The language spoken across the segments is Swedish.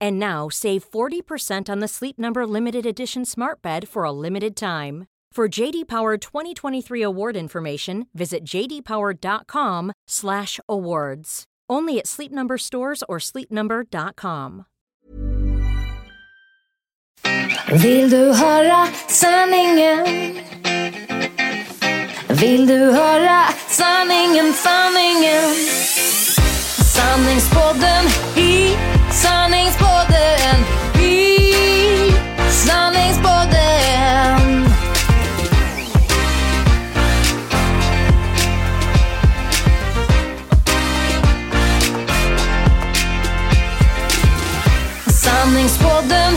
And now save 40% on the Sleep Number limited edition Smart Bed for a limited time. For JD Power 2023 award information, visit jdpower.com/awards. Only at Sleep Number stores or sleepnumber.com. Vill du höra sanningen? Vill du höra sanningen, sanningen? Sanningspodden i sanningspodden i sanningspodden. Sanningspodden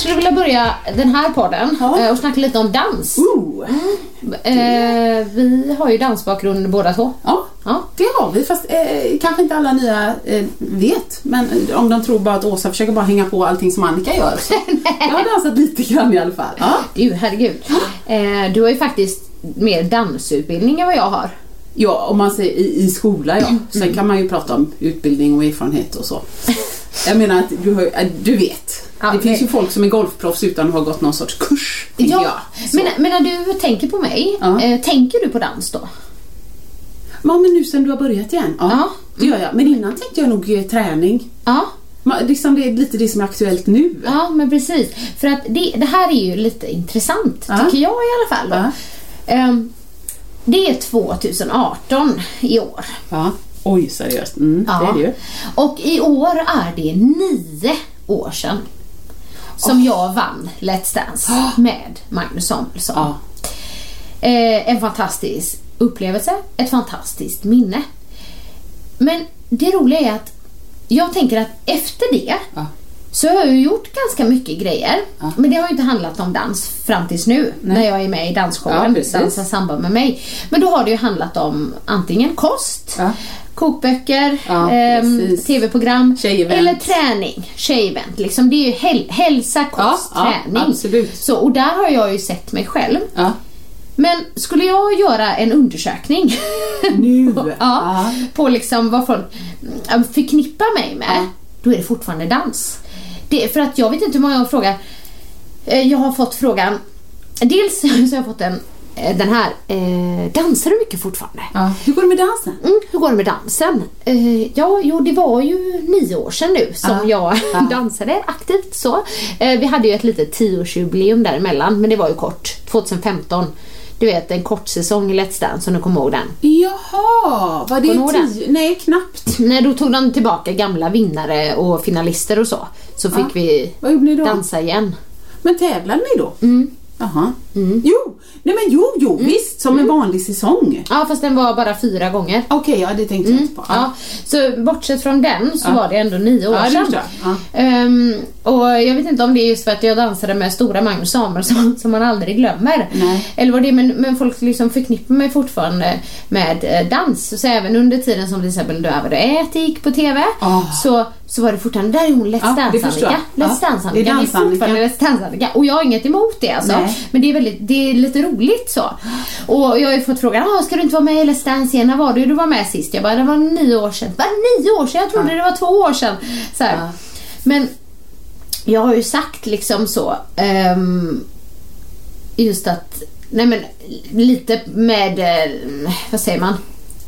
skulle vilja börja den här podden Ja. eh, och snacka lite om dans. Ooh. Eh, vi har ju dansbakgrund båda två. Ja, Ja. det har vi. Fast eh, kanske inte alla nya eh, vet. Men om de tror bara att Åsa försöker bara hänga på allting som Annika gör. Så jag har dansat lite grann i alla fall. Ja. Du, herregud. Eh, du har ju faktiskt mer dansutbildning än vad jag har. Ja, om man säger i, i skola ja. Sen kan man ju prata om utbildning och erfarenhet och så. Jag menar att du, har, äh, du vet. Ja, det finns ju folk som är golfproffs utan att ha gått någon sorts kurs. Ja, jag. Så. men, men när du tänker på mig, Ja. eh, tänker du på dans då? Ja, men nu sen du har börjat igen. Ja, Ja. det gör jag. Men innan tänkte jag nog eh, träning. Ja, Liksom det är lite det som är aktuellt nu. ja men precis. För att det, det här är ju lite intressant, Ja. tycker jag i alla fall. Ehm, det är 2018 i år. Ja. Oj, seriöst. Mm, Det är det ju. Och i år är det nio år sedan som jag vann Let's Dance med Magnus Samuelsson. Ja. Eh, en fantastisk upplevelse, ett fantastiskt minne. Men det roliga är att jag tänker att efter det Ja. så har jag ju gjort ganska mycket grejer. Men det har ju inte handlat om dans fram tills nu när jag är med i Ja, dansshowen precis. Dansa samba med mig. Men då har det ju handlat om antingen kost, Ja. Kokböcker, Ja, precis. tv-program eller träning. Tjejevent. Liksom. Det är ju häl- hälsa, kost, Ja, ja, träning. absolut. Så, och där har jag ju sett mig själv. Ja. Men skulle jag göra en undersökning Nu. ja, på liksom vad folk mm, förknippar mig med, Ja. då är det fortfarande dans. Det för att jag vet inte hur många jag frågar. Eh, Jag har fått frågan, dels så har jag fått en, eh, den här, eh, dansar du mycket fortfarande? Ja. Hur går det med dansen? Mm, hur går det med dansen? Eh, ja, jo, det var ju nio år sedan nu som jag dansade aktivt så. Eh, vi hade ju ett litet tioårsjubileum däremellan, men det var ju kort. 2015. Du vet, en kort säsong i Let's Dance, om du kommer ihåg den. Jaha, var det ihåg den? tio? Nej, knappt. Nej, då tog de tillbaka gamla vinnare och finalister och så. Så fick vi dansa igen. Men tävlade ni då? Mm. Jaha. Jo, nej men jo, jo, visst, som en vanlig säsong. Ja, fast den var bara fyra gånger. Okej, ja det tänkte jag inte på. Ja, så bortsett från den så Ja. var det ändå nio år Ja, sedan. jag. Ja. Ehm, och jag vet inte om det är just för att jag dansade med stora Magnus Samuelsson som man aldrig glömmer. Nej. Eller vad det är, men, men folk liksom förknippar mig fortfarande med eh, dans. Så även under tiden som till exempel Döva och äter gick på TV Ah. så, så var det fortfarande, där är hon Let's Ja, Dance-Annika. jag. Let's Ja, Dance-Annika. det är Det är dans-Annika. fortfarande Let's Dance-Annika. Och jag har inget emot det alltså. Nej. Men det är, väldigt, det är lite roligt så. Och jag har ju fått frågan, ah, ska du inte vara med i Let's Dance igen? När var det du var med sist? Jag bara, det var nio år sedan. Bara nio år sedan? Jag trodde det var två år sedan. Så. Ja. Men jag har ju sagt liksom så, ehm, just att nej men lite med, eh, vad säger man?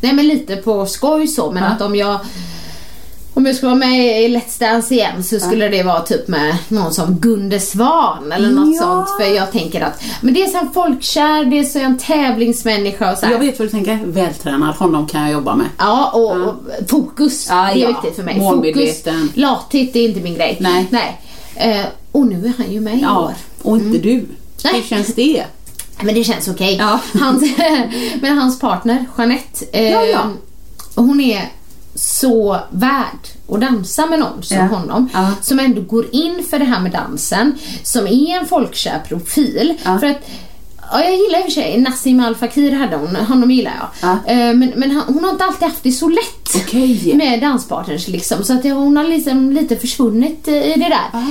Nej men lite på skoj så men Ja. att om jag om jag skulle vara med i Let's Dance igen så skulle det vara typ med någon som Gunde Svan eller något Ja. sånt. För jag tänker att men det är så en folkkär, det är så en tävlingsmänniska och så här. Jag vet vad du tänker. Vältränad, honom kan jag jobba med. Ja, och, och fokus. Ja, det är ja. viktigt för mig. Fokus. Lathet, det är inte min grej. Nej. Nej. Eh, och nu är han ju med i Ja, år. och inte du. Mm. Nej. Hur känns det? Men det känns okej. Ja. Hans, men hans partner, Jeanette, eh, Ja, ja. hon är så värd att dansa med någon som Ja. honom. Ja. Som ändå går in för det här med dansen. Som är en folkkär profil. Ja. För att Ja, jag gillar i och för sig Nassim Al Fakir hade hon, honom gillar jag. Ja. Eh, Men, men hon har inte alltid haft det så lätt Okej. med danspartners liksom. Så att hon har liksom lite försvunnit eh, i det där.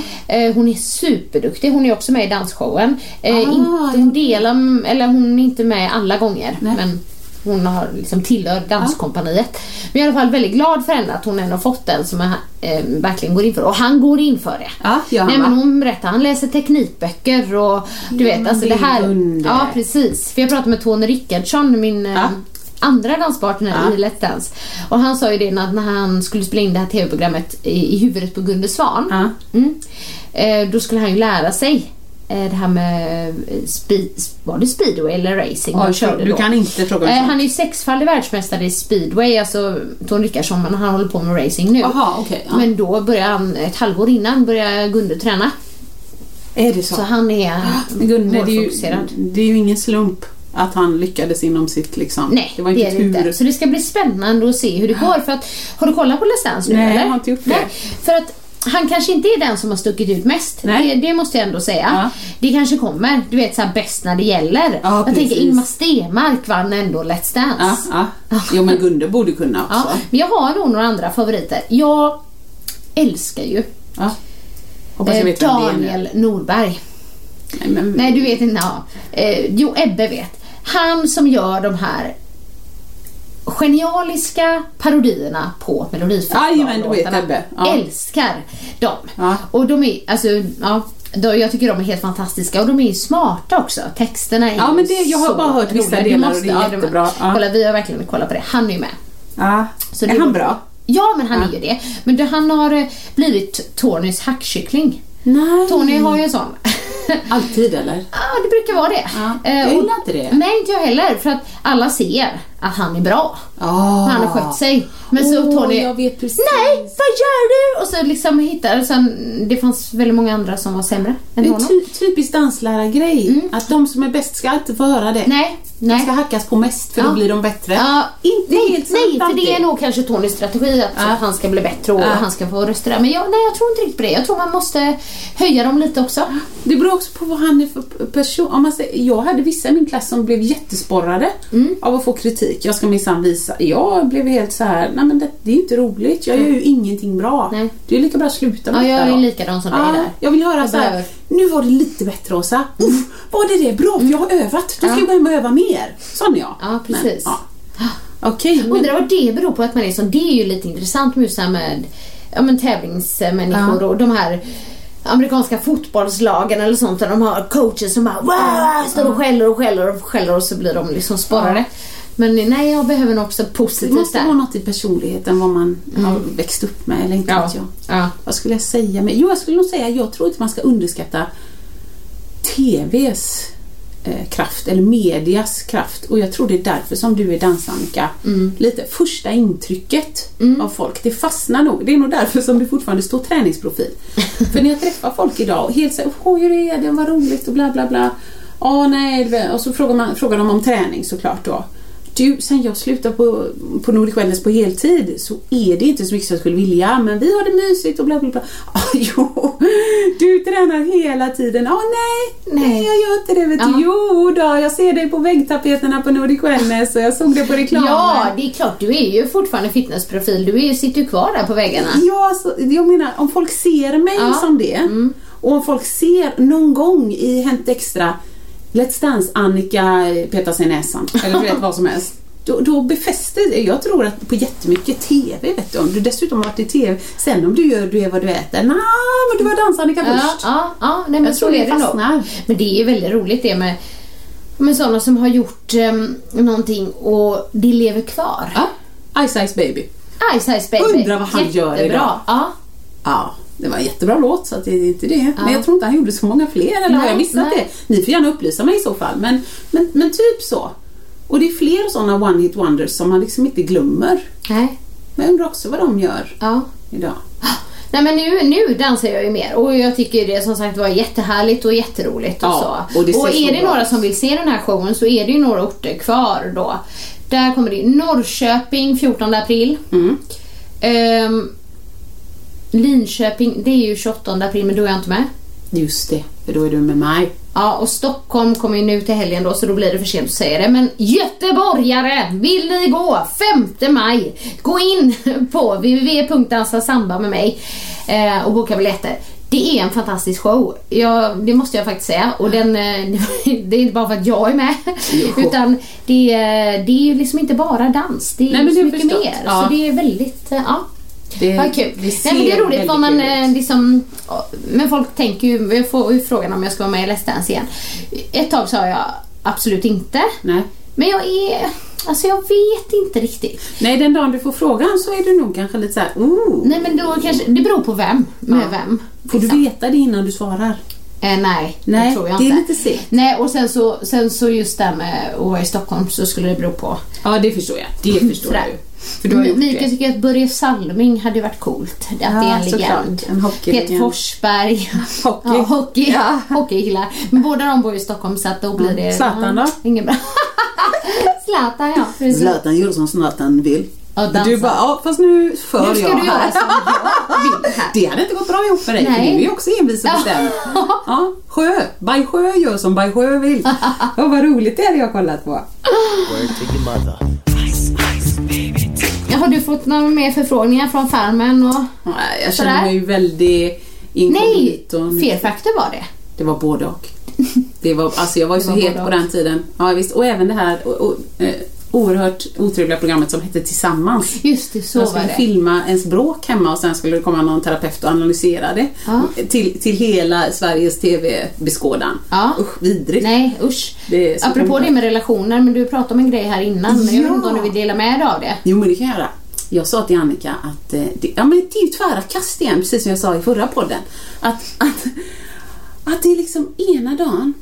Eh, Hon är superduktig. Hon är också med i dansshowen. Ah, inte, hon delar, eller hon är inte med alla gånger. Nej. Men hon har liksom tillhör danskompaniet. Men jag är i alla fall väldigt glad för henne att hon ändå fått den som är, eh, verkligen går in för. Och han går in för det. Ja, han Nej, men hon berättar, han läser teknikböcker och du vet alltså det här. är under. Ja precis. För jag pratade med Tony Rickardsson, min eh, Ja. andra danspartner Ja. i Let's Dance. Och han sa ju det när, när han skulle spela in det här tv-programmet i, i huvudet på Gunde Svan. Ja. Mm. Eh, då skulle han ju lära sig det här med eh, speed, var det speedway eller racing han Oj, körde du då. kan inte fråga Eh, han är ju sexfaldig världsmästare i speedway, alltså Tony Rickardsson, men han håller på med racing nu. Jaha, okej. ja. Men då börjar han, ett halvår innan börjar Gunde träna. Är det så? Så han är Men Gunde, det är, ju, det är ju ingen slump att han lyckades inom sitt liksom. Nej, det var det inte är det tur. inte. Så det ska bli spännande att se hur det går. För att, har du kollat på Let's Dance nu Nej, eller? jag har inte gjort det. Nej, för att han kanske inte är den som har stuckit ut mest. Det, det måste jag ändå säga. Ja. Det kanske kommer, du vet såhär bäst när det gäller. Ja, jag precis. tänker Ingmar Stenmark vann ändå Let's Dance. Ja, ja. Jo men Gunde borde kunna också. Ja, men jag har nog några andra favoriter. Jag älskar ju Ja. Hoppas jag eh. Daniel Norberg. Nej, men, Nej, du vet inte. Ja. Eh, jo, Ebbe vet. Han som gör de här genialiska parodierna på Melodifestivallåtarna. Ja. Älskar dem. Ja. Och de är, alltså, ja, jag tycker de är helt fantastiska och de är ju smarta också. Texterna är Ja, men det- jag har bara hört vissa delar och måste- det är jättebra. Ja. Kolla, vi har verkligen kollat på det. Han är ju med. ja. Så är han bra? Ja, men han Ja. är ju det. Men det, han har eh, blivit Tonys hackkyckling. Nej. Tony har ju en sån. Alltid eller? Ja, det brukar vara det. Ja, Eh, jag och- gillar inte det. Nej, inte jag heller. För att alla ser att han är bra. Oh. Han har skött sig. Men så Åh, Tony... jag vet precis. Nej, vad gör du? Och så liksom hittar... Sen, det fanns väldigt många andra som var sämre än Det är honom. ty typisk danslärargrej. Att de som är bäst ska inte få höra det. Mm. Nej, De nej. ska hackas på mest för Ja. då blir de bättre. Ja, Inte nej, helt nej, för det är alltid. nog kanske Tonys strategi att Ja. han ska bli bättre och Ja. han ska få röster där. Men jag, nej, jag tror inte riktigt på det. Jag tror man måste höja dem lite också. Det beror också på vad han är för person. Om man säger, jag hade vissa i min klass som blev jättesporrade Mm. av att få kritik. Jag ska minsann visa. Jag blev helt så här, nej men det, det är inte roligt. Jag gör ju ingenting bra. Nej. Det är lika bra att sluta med Ja, jag detta är då. likadan som dig Ja, där. jag vill höra Jag så här. nu var det lite bättre Åsa. Uff, var det det? Bra, för jag har övat. Då ska Ja. jag gå hem och öva mer. Sån är jag. Ja, precis. Men, ja. Okej, men... Undrar vad det beror på att man är sån. Det är ju lite intressant med, här med ja, men tävlingsmänniskor Ja. och de här amerikanska fotbollslagen eller sånt där de har coacher som bara wow, står och skäller och skäller och skäller och så blir de liksom sporrade. Men nej, jag behöver nog också Det positivt måste där. vara något i personligheten vad man har växt upp med eller inte Ja. vet jag. Ja. Vad skulle jag säga? Men, jo, jag skulle nog säga jag tror inte man ska underskatta TVs eh, kraft eller medias kraft och jag tror det är därför som du är dansanka. Mm. Lite första intrycket av folk, det fastnar nog. Det är nog därför som det fortfarande står träningsprofil. För när jag träffar folk idag och helt såhär, åh hur är det, vad roligt och bla bla bla. Ja, nej, det- och så frågar, man, frågar de om träning såklart då. Du, sen jag slutade på, på Nordic Wellness på heltid så är det inte så mycket som jag skulle vilja men vi har det mysigt och bla bla bla. Ah, jo, du tränar hela tiden. Ja, nej, nej, Nej. jag gör inte det vet du. Jo då, jag ser dig på väggtapeterna på Nordic Wellness och jag såg det på reklamen. Ja, det är klart. Du är ju fortfarande fitnessprofil. Du är, sitter ju kvar där på väggarna. Ja, alltså, jag menar om folk ser mig Ja. Mm. som det och om folk ser någon gång i Hänt Extra Let's Dance Annika petar sig i näsan eller du vet vad som helst. Då, då befäster det. Jag tror att på jättemycket TV vet du. Om du dessutom har varit i TV. Sen om du gör Du är vad du äter. Nej, men du var dans-Annika först. ja, ja nej, men Jag så tror det är det nog. fastnar. Men det är väldigt roligt det med Men sådana som har gjort um, någonting och det lever kvar. Ja, Ice Ice Baby. Ice Ice Baby. Undrar vad han gör Jättebra. idag. Ja. Ja, det var en jättebra låt så att det är inte det. Ja. Men jag tror inte han gjorde så många fler eller har Nej, jag missat nej. det? Ni får gärna upplysa mig i så fall. Men, men, men typ så. Och det är fler sådana one hit wonders som man liksom inte glömmer. Nej. Men jag undrar också vad de gör Ja. idag. Nej men nu, nu dansar jag ju mer och jag tycker det som sagt var jättehärligt och jätteroligt och Ja, så. och det så är det bra några som vill se den här showen så är det ju några orter kvar då. Där kommer det Norrköping 14 april. Mm. Ehm, Linköping, det är ju 28 april men då är jag inte med. Just det, för då är du med mig. Ja, och Stockholm kommer ju nu till helgen då så då blir det för sent att säga det. Men göteborgare, vill ni gå 5 maj? Gå in på www.dansasamba med mig eh, och boka biljetter. Det är en fantastisk show. Ja, det måste jag faktiskt säga. Och den, eh, det är inte bara för att jag är med. Jo. Utan det, är- det är ju liksom inte bara dans. Det är Nej, så mycket mer. Ja. Så det är väldigt, eh, ja. Det, Ja, kul. det Nej, men det är roligt vad man kul eh, ut. liksom... Men folk tänker ju, jag får ju frågan om jag ska vara med i Let's Dance igen. Ett tag sa jag absolut inte. Nej. Men jag är... Alltså jag vet inte riktigt. Nej, den dagen du får frågan så är du nog kanske lite såhär, ooh. Nej men då kanske, det beror på vem. Med Ja. vem. Får du liksom. veta det innan du svarar? Eh, nej, Nej, det tror jag det är inte. lite segt. Nej och sen så, sen så just det här med att vara i Stockholm så skulle det bero på. Ja, det förstår jag. Det förstår Sådär. du. För du har gjort Mikael det. tycker att Börje Salming hade varit coolt. Att det är en legend. En. Peter Forsberg. Hockey. Ja, hockey. Ja. Hockeykillar. Men båda de bor i Stockholm så att då blir det... Zlatan då? Ingen bra. Zlatan ja. precis. Zlatan gör som Zlatan vill. Du bara, ja fast nu för Nu ska jag du göra här. som jag vill här. Det hade inte gått bra ihop för dig, för Nej. du är ju också envis och Ja. bestämd. Ja, sjö. Baj sjö gör som Baj sjö vill. Ja, vad roligt det hade jag kollat på. Word to your mother. Har du fått några mer förfrågningar från Farmen och... Nej, jag Sådär. känner mig väldigt Nej, inkognito. Fear Factor var det. Det var både och. Det var, alltså jag var ju så var het på den tiden. Ja, visst. Och även det här och, och, eh, oerhört otrevliga programmet som hette Tillsammans. Just det, så jag var skulle det. filma ens bråk hemma och sen skulle det komma någon terapeut och analysera det. Ja. Till, till hela Sveriges TV-beskådan. Ja. Usch, vidrigt. Nej, usch. Det Apropå det med relationer, men du pratade om en grej här innan. Jag vet Ja. inte om du vill dela med dig av det. Jo men det kan jag göra. Jag sa till Annika att eh, det, ja, men det är ju tvära kast igen, precis som jag sa i förra podden. Att, att, att det är liksom ena dagen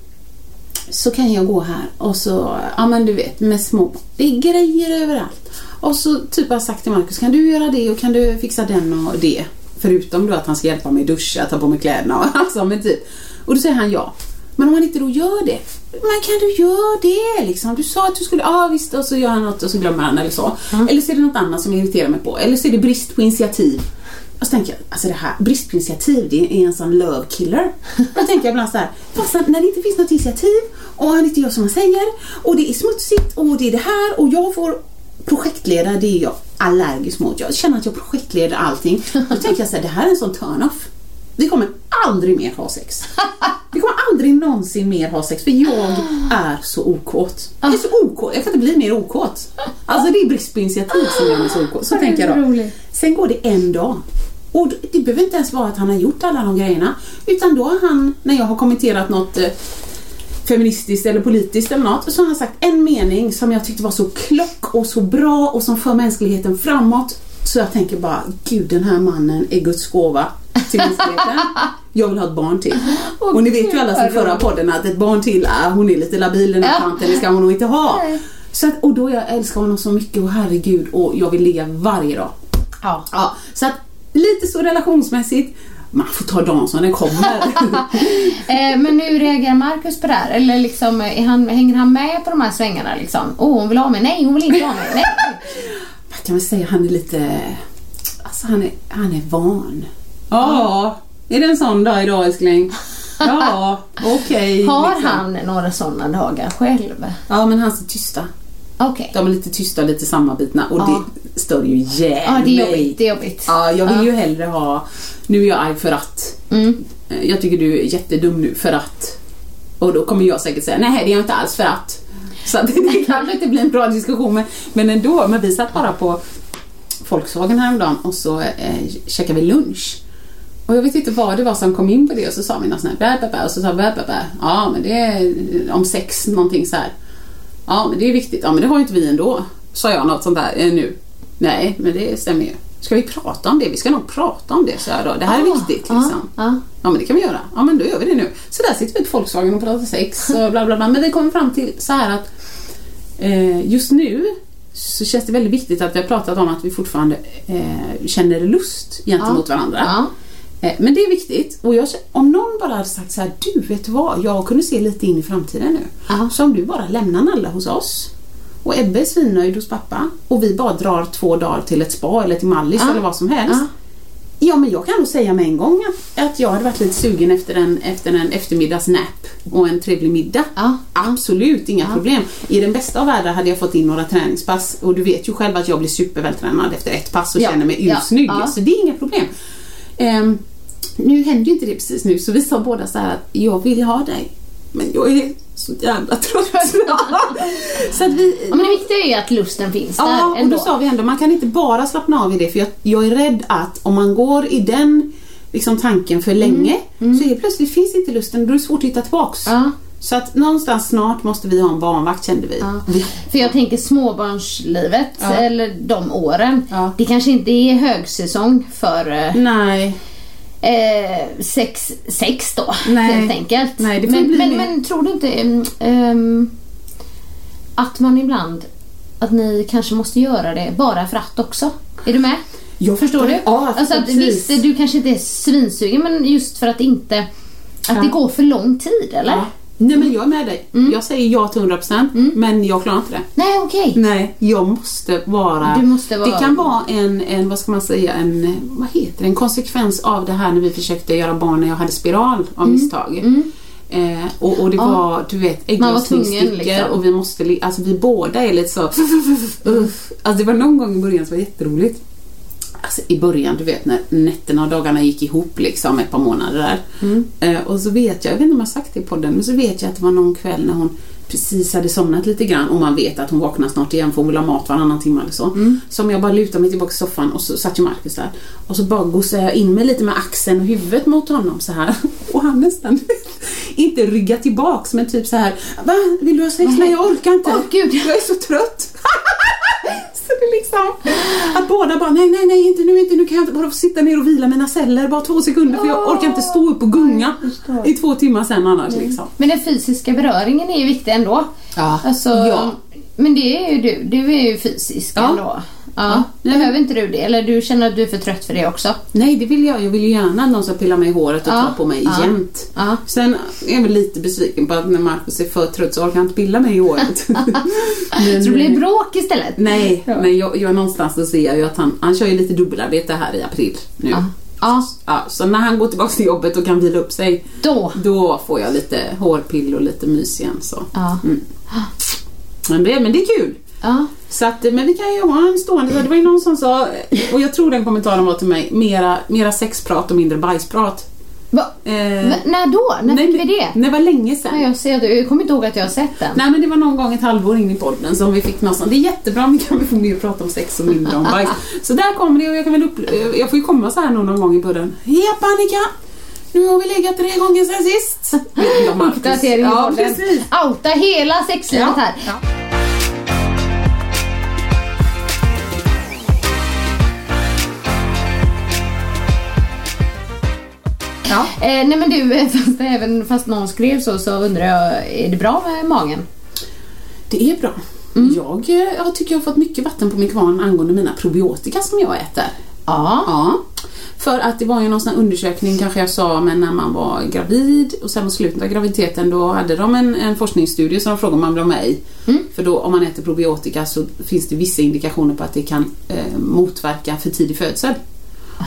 så kan jag gå här och så, ja men du vet med små, det är grejer överallt. Och så typ har jag sagt till Marcus, kan du göra det och kan du fixa den och det? Förutom då att han ska hjälpa mig duscha, ta på mig kläderna och alltså men typ. Och då säger han ja. Men om han inte då gör det, men kan du göra det liksom? Du sa att du skulle, ja visst och så gör han något och så glömmer han eller så. Eller så är det något annat som irriterar mig på. Eller så är det brist på initiativ. Och så tänker jag, alltså det här, brist på initiativ det är en sån love killer. Då tänker jag ibland så här, fast när det inte finns något initiativ och han inte gör som han säger och det är smutsigt och det är det här och jag får projektleda, det är jag allergisk mot. Jag känner att jag projektleder allting. Då tänker jag så här, det här är en sån turn-off. Vi kommer aldrig mer ha sex. Vi kommer aldrig någonsin mer ha sex för jag är så okåt. Jag är så okåt, jag kan inte bli mer okåt. Alltså det är brist på initiativ som gör mig så okåt. Så Det tänker jag då. Sen går det en dag. Och det behöver inte ens vara att han har gjort alla de grejerna. Utan då har han, när jag har kommenterat något eh, feministiskt eller politiskt eller något, så har han sagt en mening som jag tyckte var så klock och så bra och som för mänskligheten framåt. Så jag tänker bara, gud den här mannen är Guds gåva till mänskligheten. Jag vill ha ett barn till. Åh, och ni vet ju alla som förra podden att ett barn till, ah, hon är lite labil den här tanten, det ska hon nog inte ha. Så att, och då jag älskar honom så mycket och herregud och jag vill ligga varje dag. Ja. Ja, så att lite så relationsmässigt, man får ta dagen som den kommer. Eh, men hur reagerar Markus på det här? Eller liksom, är han, hänger han med på de här svängarna liksom? Åh, hon vill ha mig. Nej, hon vill inte ha mig. Nej. Vad kan man säga, han är lite, alltså han är, han är van. Ja, är det en sån dag idag älskling? Ja, okej. Har liksom. han några sådana dagar själv? Ja, men han är tysta. Okej. De är lite tysta och lite sammanbitna och Ja. det stör ju jävligt Ja, det är jobbigt. Det är jobbigt. Ja, jag vill Ja. ju hellre ha, nu är jag arg för att, Mm. Eh, jag tycker du är jättedum nu för att, och då kommer jag säkert säga nej det är jag inte alls för att. Så att det kan inte bli en bra diskussion men, men ändå, men vi satt bara på Volkswagen häromdagen och så eh, käkade vi lunch. Och jag vet inte vad det var som kom in på det och så sa något sånt här bä, bä, bä, och så sa bä, bä, bä. Ja men det är om sex någonting så här. Ja men det är viktigt. Ja men det har ju inte vi ändå. Sa jag något sånt där eh, nu. Nej men det stämmer ju. Ska vi prata om det? Vi ska nog prata om det så jag då. Det här är Ah, viktigt liksom. ja, ja. Ja men det kan vi göra. Ja men då gör vi det nu. Så där sitter vi på Volkswagen och pratar sex och bla bla bla. Men vi kommer fram till så här att eh, just nu så känns det väldigt viktigt att vi har pratat om att vi fortfarande eh, känner lust gentemot varandra. Ja. Eh, Men det är viktigt. Och jag, om någon bara hade sagt så här, du vet vad, jag kunde se lite in i framtiden nu. Ja. Så om du bara lämnar Nalla hos oss och Ebbe är svinnöjd hos pappa och vi bara drar två dagar till ett spa eller till Mallis Ja. eller vad som helst. Ja. Ja men jag kan nog säga med en gång att, att jag hade varit lite sugen efter en, efter en eftermiddagsnap och en trevlig middag. Ja. Absolut, inga problem. I den bästa av världar hade jag fått in några träningspass och du vet ju själv att jag blir supervältränad efter ett pass och Ja. känner mig Ja. ursnygg. Ja. Så det är inga problem. Ehm, nu händer ju inte det precis nu så vi sa båda så här att jag vill ha dig. Men jag är så jävla trött. så att vi, Ja, men det viktiga är ju att lusten finns Ja, där och ändå. då sa vi ändå, man kan inte bara slappna av i det för jag, jag är rädd att om man går i den liksom, tanken för länge så helt plötsligt finns inte lusten, då är det svårt att hitta tillbaks. Mm. Ja. Så att någonstans snart måste vi ha en barnvakt kände vi. Ja. För jag tänker småbarnslivet, Ja. eller de åren, Ja. det kanske inte är högsäsong för eh, nej, eh, sex, sex då, Nej. helt enkelt. Nej, det men, bli men, men tror du inte ehm, att man ibland, att ni kanske måste göra det bara för att också? Är du med? jag Förstår du? Ja, alltså att, precis. visst, du kanske inte är svinsugen men just för att inte, att Ja. det går för lång tid eller? Ja. Nej men jag är med dig. Mm. Jag säger ja till 100% men jag klarar inte det. Nej okej. Nej, jag måste vara... Du måste vara- Det kan vara en, en, vad ska man säga, en, vad heter det, en konsekvens av det här när vi försökte göra barn när jag hade spiral av misstag. Eh, och, och det Mm. Ja. var, du vet, var ägglossningsstickor liksom. och vi måste, alltså vi båda är lite så, uff. Alltså det var någon gång i början som var jätteroligt. Alltså i början, du vet när nätterna och dagarna gick ihop liksom ett par månader där. Mm. Eh, och så vet jag, jag vet inte om jag har sagt det i podden, men så vet jag att det var någon kväll när hon precis hade somnat lite grann och man vet att hon vaknar snart igen för hon vill ha mat varannan timme eller så. Mm. Som jag bara lutade mig tillbaka i soffan och så satt ju Marcus där. Och så bara gosade jag in mig lite med axeln och huvudet mot honom så här. Och han nästan inte rygga tillbaks men typ så här. Va? Vill du ha sex? Nej jag orkar inte. Åh, gud. Jag är så trött. så det liksom att båda bara nej nej nej inte nu inte nu kan jag inte bara få sitta ner och vila mina celler bara två sekunder för jag orkar inte stå upp och gunga i två timmar sen annars liksom. Men den fysiska beröringen är ju viktig ändå. Ja. Alltså, Ja. Men det är ju du. Du är ju fysisk Ja. ändå. Ja. Ja. Behöver inte du det? Eller du känner att du är för trött för det också? Nej, det vill jag. Jag vill ju gärna att någon ska pilla mig i håret och Ja, ta på mig ja, jämt. ja. Sen är jag väl lite besviken på att när Marcus är för trött så orkar han inte pilla mig i håret. Men, Så det blir bråk istället? Nej, Ja. men jag, jag någonstans så ser jag ju att han, han kör ju lite dubbelarbete här i april nu. Ja. Ja, Ja, så när han går tillbaka till jobbet och kan vila upp sig då. då får jag lite hårpill och lite mys igen. Så. Ja. Men, det, men det är kul. Ja. Så att, men vi kan ju ha en stående, det var ju någon som sa, och jag tror den kommentaren var till mig, mera, mera sexprat och mindre bajsprat. Va? Eh, när då? När nej, fick vi det? Det var länge sedan. Ja, jag, ser det. jag kommer inte ihåg att jag har sett den. Nej men det var någon gång ett halvår in i podden som vi fick någonstans. Det är jättebra om vi kan få mer prata om sex och mindre om bajs. Så där kommer det och jag kan väl upp, jag får ju komma så här någon gång i podden. Japp Annika! Nu har vi legat tre gånger sen sist. Uppdatering i Ja podden. precis. Outa hela sexlivet Ja. här. Ja. Ja. Eh, nej men du, fast, även fast någon skrev så, så undrar jag, är det bra med magen? Det är bra. Jag, eh, jag tycker jag har fått mycket vatten på min kvarn angående mina probiotika som jag äter. Ja. Ja. För att det var ju någon sån undersökning kanske jag sa, men när man var gravid och sen mot slutet av graviditeten då hade de en, en forskningsstudie som de frågade om man vill ha med i. För då om man äter probiotika så finns det vissa indikationer på att det kan eh, motverka för tidig födsel.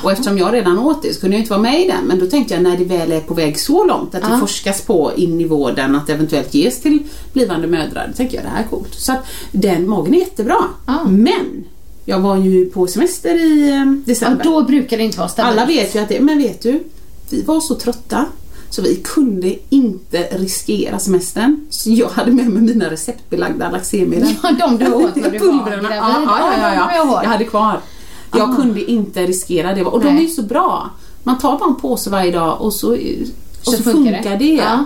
Och eftersom jag redan åt det så kunde jag inte vara med i den men då tänkte jag när det väl är på väg så långt att det Ja. forskas på in i vården att eventuellt ges till blivande mödrar. Då tänker jag det här är coolt. Så att den magen är jättebra. Ja. Men jag var ju på semester i eh, ja, december. då brukar det inte vara stabilt. Alla vet ju att det, men vet du, vi var så trötta så vi kunde inte riskera semestern. Så jag hade med mig mina receptbelagda Laxemedel. Ja, de du åt när du var gravid. Ja, ja, ja, ja. Jag hade kvar. Jag Ah. kunde inte riskera det och de Nej. är ju så bra. Man tar bara en påse varje dag och så, och så, Så funkar, funkar det. det. Ja.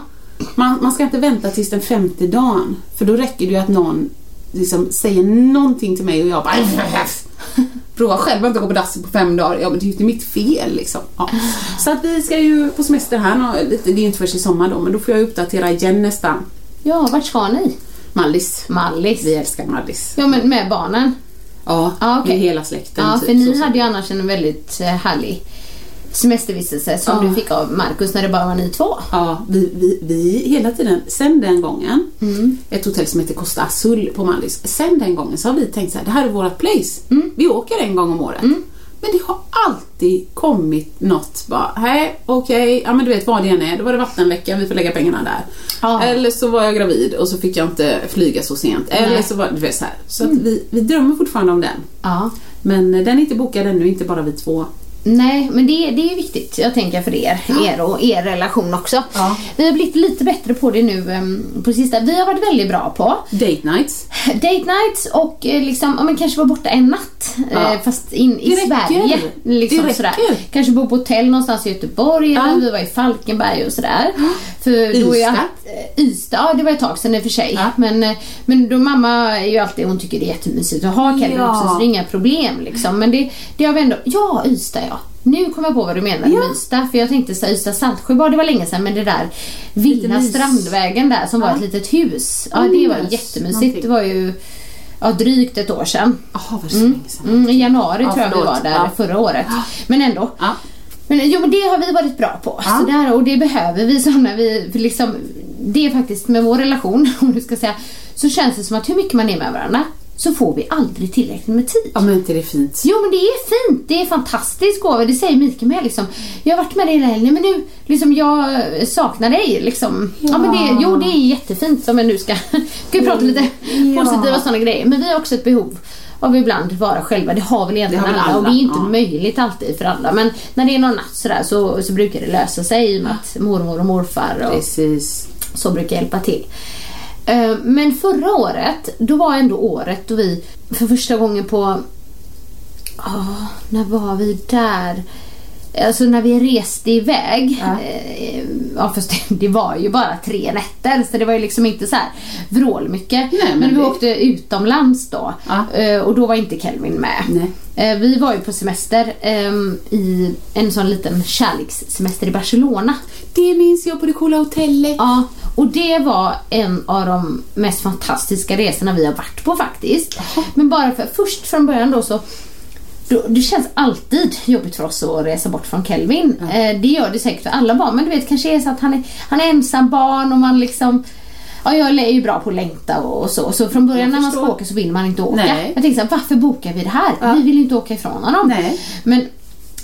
Man, man ska inte vänta tills den femte dagen. För då räcker det ju att någon liksom säger någonting till mig och jag bara Prova själv att inte gå på dass på fem dagar. Ja men det är ju inte mitt fel liksom. Ja. Så att vi ska ju på semester här lite, det är inte först i sommar då men då får jag uppdatera igen nästan. Ja, vart ska ni? Mallis. Mallis. Vi älskar Mallis. Ja, men med barnen? Ja, Ja, okej. med hela släkten. Ja, typ, för ni så- hade ju annars en väldigt eh, härlig semestervistelse som Ja. du fick av Markus när det bara var ni två. Ja, vi, vi, vi hela tiden, sen den gången, Mm. ett hotell som heter Costa Azul på Mallis, sen den gången så har vi tänkt så här, det här är vårt place. Mm. Vi åker en gång om året. Men det har alltid kommit något bara, hej, okej, ja men du vet vad det än är, då var det vattenläcka, vi får lägga pengarna där. Ja. Eller så var jag gravid och så fick jag inte flyga så sent. Eller Nej. så var det, vet så här. Så att vi, vi drömmer fortfarande om den. Ja. Men den är inte bokad ännu, inte bara vi två. Nej, men det, det är viktigt, jag tänker för er, er och er relation också. Ja. Vi har blivit lite bättre på det nu em, på sista. Vi har varit väldigt bra på Date nights. date nights och eh, liksom, ja, men kanske vara borta en natt. Ja. Eh, fast in i. Sverige. Liksom Det. Sådär. Kanske bo på hotell någonstans i Göteborg Ja. eller vi var i Falkenberg och sådär. För då är Ystad. jag, Ystad, ja, det var ett tag sedan i och för sig. Ja. Men, eh, men då mamma är ju alltid, hon tycker det är jättemysigt att ha Kelvin Ja. också så det är inga problem liksom. Men det, det har vi ändå, ja Ystad ja. Nu kommer jag på vad du menar med Ystad. För jag tänkte så Ystad Saltsjöbad, det var länge sedan men det där Villa. Strandvägen där som var Ja. ett litet hus. Ja, Ja, det var jättemysigt. någonting. Det var ju ja, drygt ett år sedan. Jaha, var länge sedan? Mm, I januari Ja, tror jag vi var där Ja. förra året. Men ändå. Ja. Men jo, det har vi varit bra på. Ja. Så där, och det behöver vi. Så när vi liksom, det är faktiskt med vår relation, om du ska säga, så känns det som att hur mycket man är med varandra så får vi aldrig tillräckligt med tid. Ja men inte det är fint. Jo men det är fint, det är fantastiskt gåva. Det säger Mikael med liksom. Jag har varit med dig hela helgen men nu, liksom jag saknar dig liksom. Ja, men det, jo det är jättefint om jag nu ska, ska vi prata lite Ja. positiva sådana grejer. Men vi har också ett behov av ibland vara själva. Det har väl egentligen har väl alla, och det alla, är inte ja. möjligt alltid för alla. Men när det är någon natt sådär så, så brukar det lösa sig i och med att mormor och morfar och Precis. så brukar hjälpa till. Eh, men förra året, då var ändå året då vi för första gången på... Oh, när var vi där? Alltså när vi reste iväg. Ja. eh, Ja fast det, var ju bara tre nätter så det var ju liksom inte så här vrålmycket. Nej, men men vi det- åkte utomlands då Ja. eh, och då var inte Kelvin med. Nej. Eh, Vi var ju på semester ehm, i en sån liten kärlekssemester i Barcelona. Det minns jag på det coola hotellet. Ja, och det var en av de mest fantastiska resorna vi har varit på faktiskt. Men bara för först från början då så då, det känns alltid jobbigt för oss att resa bort från Kelvin. Eh, det gör det säkert för alla barn men du vet kanske är så att han är, han är ensam barn och man liksom Ja, jag är ju bra på att längta och, så. Så från början när man ska åka så vill man inte åka. Nej. Jag tänkte så här, varför bokar vi det här? Ja. Vi vill ju inte åka ifrån honom. Nej. Men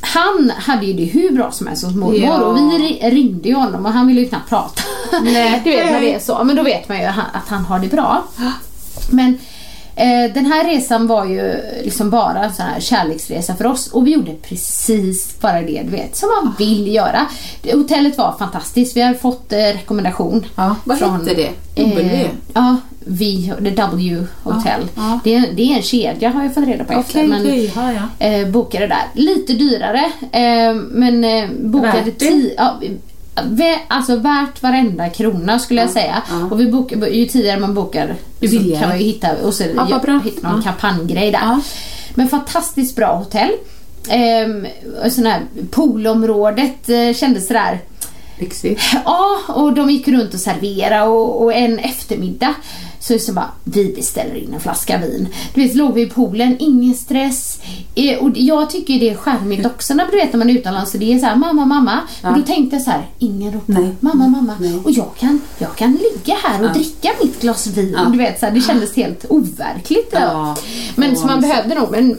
han hade ju det hur bra som helst hos mormor Ja. och vi ri- ringde ju honom och han ville ju knappt prata. Nej. du vet när det är så. Men då vet man ju att han har det bra. Men den här resan var ju liksom bara en sån här kärleksresa för oss och vi gjorde precis bara det du vet som man vill göra. Hotellet var fantastiskt. Vi har fått eh, rekommendation. Ja, vad hette det? W? Eh, ja, V, the W Hotel. Ja, ja. Det, är, det är en kedja har jag fått reda på efter. Okej, men- okej. Ja, eh, bokade där. Lite dyrare men eh, men eh, bokade Värt det? ti- ja, Alltså värt varenda krona skulle jag säga. Och vi bokar, ju tidigare man bokar så kan man ju hitta, och så Ja, hitta någon kampanjgrej där. Men fantastiskt bra hotell. Ehm, sån här poolområdet eh, kändes sådär Lyxigt. Ja, och de gick runt och serverade och, och en eftermiddag så så bara, vi beställer in en flaska vin. Du vet, låg vi i poolen, ingen stress. Eh, och jag tycker det är charmigt också när du vet när man är utomlands och det är så här, mamma, mamma. Men Ja. då tänkte jag så här, ingen ropar, Nej. mamma, mamma. Nej. Och jag kan, jag kan ligga här och Ja. dricka mitt glas vin. Ja. Du vet, så här, det kändes helt overkligt. Men så man behövde nog, men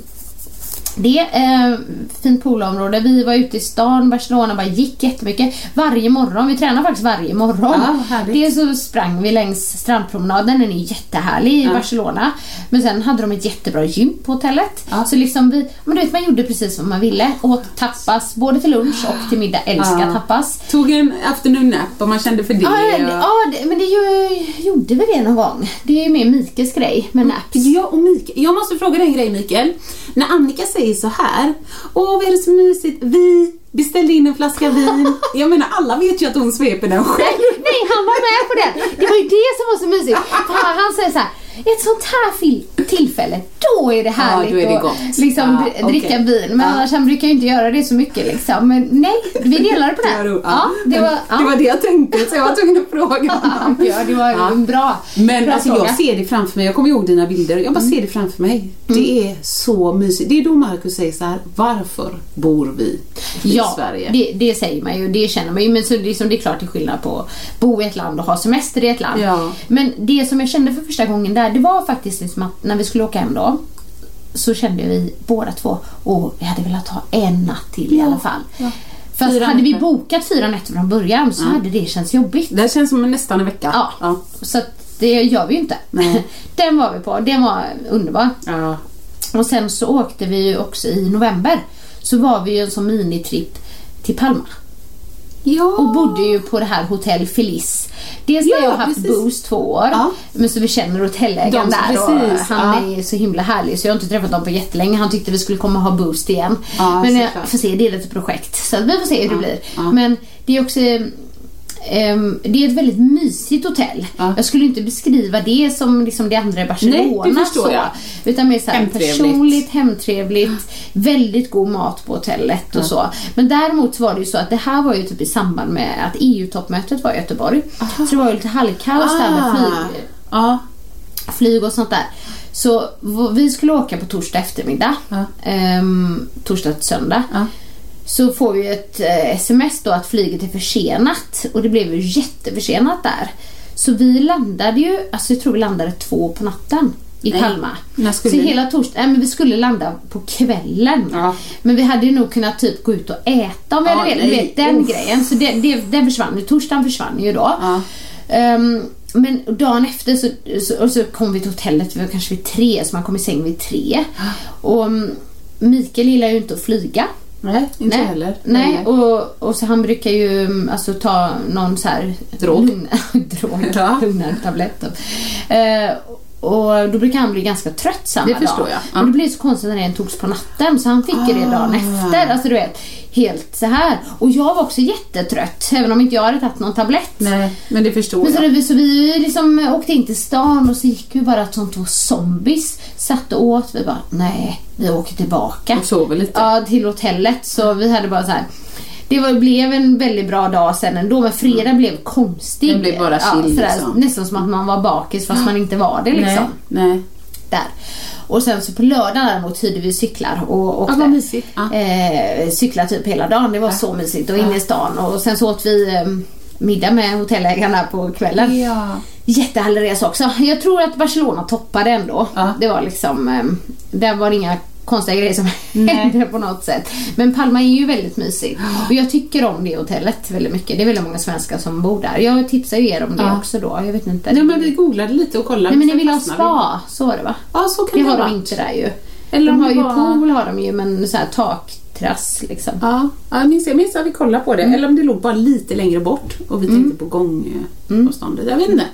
det är eh, fint poolområde. Vi var ute i stan, Barcelona, bara gick jättemycket. Varje morgon, vi tränar faktiskt varje morgon. Ja. Dels så sprang vi längs strandpromenaden, den är jättehärlig i Ja. Barcelona. Men sen hade de ett jättebra gym på hotellet. Ja. Så liksom vi, men du vet man gjorde precis vad man ville. Åt tapas, både till lunch och till middag. Älskar Ja. tapas. Tog en afternoon nap och man kände för det. Ja, och- ja men det ju, gjorde vi det någon gång. Det är ju mer Mikes grej med naps. Ja, och Mikael, jag måste fråga dig en grej Mikael. När Annika säger så här, åh vad är det så mysigt, vi beställde in en flaska vin. Jag menar alla vet ju att hon sveper den själv. Nej, han var med på det. Det var ju det som var så mysigt. För han, han säger så här. Ett sånt här tillfälle, då är det härligt då är det att liksom, Ja, dr- dricka vin. Men Ja. annars han brukar ju inte göra det så mycket liksom. Men nej, vi delade på det. Det Ja, det var, ja. det var det jag tänkte så jag var tvungen att fråga. Ja, det var Ja. en bra, Men bra alltså fråga. jag ser det framför mig, jag kommer ihåg dina bilder, jag bara Mm. ser det framför mig. Det är så mysigt. Det är då Markus säger så här, varför bor vi i Ja, Sverige? det, det säger man ju, det känner man ju. Men så det, är som det är klart det är skillnad på att bo i ett land och ha semester i ett land. Ja. Men det som jag kände för första gången där, det var faktiskt liksom att när vi skulle åka hem då, så kände vi båda två, åh, vi hade velat ha en natt till i alla fall. Fast Fyra hade vi bokat fyra nätter från början så hade det känts jobbigt. Det känns som nästan en vecka. Ja, Ja. så det gör vi ju inte. Nej. Den var vi på, den var underbar. Ja. Och sen så åkte vi ju också i november. Så var vi ju en sån minitripp till Palma. Ja. Och bodde ju på det här hotell Feliz. Dels har Ja, jag haft precis. Boost två år. Ja. Men så vi känner hotellägaren där och precis, han ja. är så himla härlig så jag har inte träffat dem på jättelänge. Han tyckte vi skulle komma och ha Boost igen. Men jag får se, det är lite projekt. Så vi får se hur det blir. Men det är också ehm, det är ett väldigt mysigt hotell. Ja. Jag skulle inte beskriva det som liksom det andra i Barcelona. Nej, det förstår så, jag. Utan mer så här Hemtrevligt. personligt, hemtrevligt, väldigt god mat på hotellet och så. Men däremot var det ju så att det här var ju typ i samband med att EU-toppmötet var i Göteborg. Så det var ju lite halvkaos där med Ah. flyg, Ja. flyg och sånt där. Så vi skulle åka på torsdag eftermiddag. Ja. Ehm, torsdag till söndag. Så får vi ett eh, sms då att flyget är försenat. Och det blev ju jätteförsenat där. Så vi landade ju, alltså jag tror vi landade två på natten i Nej. Palma. Så ni? hela torsdagen, men vi skulle landa på kvällen. Ja. Men vi hade ju nog kunnat typ gå ut och äta om vi Ja, hade velat. Vet den Uff. grejen. Så det, det, den försvann ju. Torsdagen försvann ju då. Ja. Ehm, men dagen efter så, så, och så kom vi till hotellet, vi var kanske vid tre, så man kom i säng vid tre. Och mm, Mikael gillar ju inte att flyga. Nej, inte Nej, heller. nej och, och så han brukar ju mm, alltså, ta någon så här Drog. drog, Ja. lugnare tablett. typ. Eh, och då brukar han bli ganska trött samma Det dag. förstår jag. Ja. Och det blev så konstigt när den togs på natten så han fick ju det dagen Ah. efter. Alltså du vet, helt så här. Och jag var också jättetrött även om inte jag hade tagit någon tablett. Nej, men det förstår Men så, jag. så vi liksom åkte in till stan och så gick vi bara som två zombies. Satt och åt. Vi bara, nej, vi åker tillbaka. Och sover lite. Ja, till hotellet. Så vi hade bara så här. Det var, blev en väldigt bra dag sen ändå, men fredag blev konstig. Den blev bara ja, chill, sådär, liksom. Nästan som att man var bakis fast man inte var det liksom. Nej, nej. Där. Och sen så på lördagen däremot hyrde vi cyklar och åkte. Ja, mysigt. Ja. Eh, cykla typ hela dagen. Det var så mysigt. Och inne i stan. Och sen så åt vi eh, middag med hotellägarna på kvällen. Ja. Jättehärlig resa också. Jag tror att Barcelona toppade ändå. Ja. Det var liksom, eh, där var det inga konstiga grejer som Nej. hände på något sätt. Men Palma är ju väldigt mysigt. Och jag tycker om det hotellet väldigt mycket. Det är väldigt många svenskar som bor där. Jag tipsar ju er om det Ja. också då. Jag vet inte. Nej, men vi googlade lite och kollade. Nej men ni vill ha spa, så var det va? vi. Ja, så kan Det det har de inte där ju. Eller de har ju var- pool har de ju men så här takterrass liksom. Ja, ja, jag minns, jag minns att vi kollade på det. Mm. Eller om det låg bara lite längre bort och vi tänkte på gångavståndet. Jag vet inte.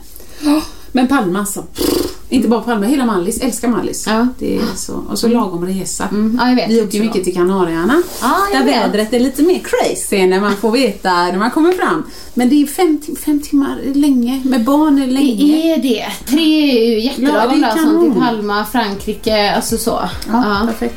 Men Palma alltså. Inte bara Palma, hela Mallis. Älskar Mallis. Ja. Det är så. Och så lagom resa. Mm, ja, jag vet. Vi åker ju mycket till Kanarieöarna. Ja, där vet. vädret är lite mer crazy när man får veta när man kommer fram. Men det är fem, fem timmar länge. Med barn är länge. Det är det. Tre är ju Ja, jättelagom är där. Som till kanon. Palma, Frankrike, alltså så. Ja, perfekt.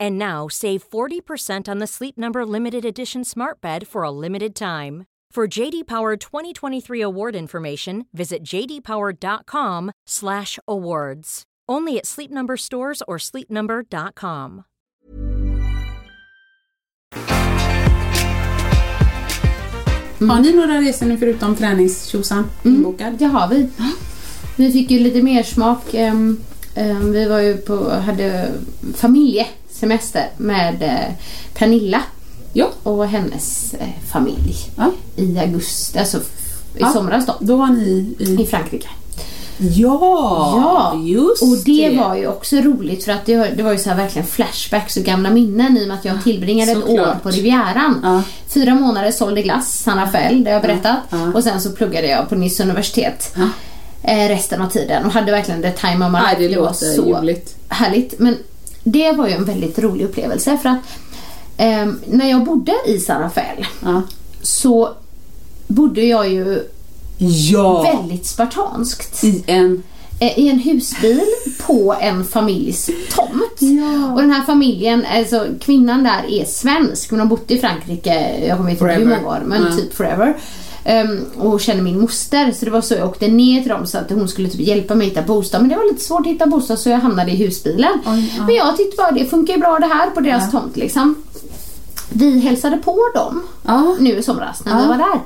And now save 40% on the Sleep Number limited edition smart bed for a limited time. For JD Power 2023 award information, visit jdpower.com/awards. Only at Sleep Number stores or sleepnumber.com. Mm. Har ni några resor nu förutom träningstjosan mm. inbokad? Det har vi. Vi fick ju lite mer smak. ehm, ehm, Vi var ju på, hade familjesemester med eh, Pernilla Ja. och hennes eh, familj ja. i augusti, alltså i Ja. somras då. Då var ni I i... Frankrike. Ja, just och det, var ju också roligt för att det, var- det var ju så här verkligen flashbacks och gamla minnen i och med att jag tillbringade ett Såklart. år på Rivieran. Ja. Fyra månader sålde glass, San Rafael, det har jag berättat. Ja. Och sen så pluggade jag på Nice universitet Ja. eh, resten av tiden och hade verkligen the time of my life. det var låter så ljuvligt. härligt. Men det var ju en väldigt rolig upplevelse för att ehm, när jag bodde i San Rafael Ja. så bodde jag ju Ja! väldigt spartanskt. I en... eh, i en husbil på en familjs tomt. Ja. Och den här familjen, alltså kvinnan där är svensk. Hon har bott i Frankrike, jag kommer inte ihåg hur många år, men typ forever. Um, och känner min moster så det var så jag åkte ner till dem så att hon skulle typ hjälpa mig hitta bostad. Men det var lite svårt att hitta bostad så jag hamnade i husbilen. Oj, ja. Men jag tyckte bara det funkar ju bra det här på deras Ja. tomt liksom. Vi hälsade på dem Ja. nu i somras när vi var där.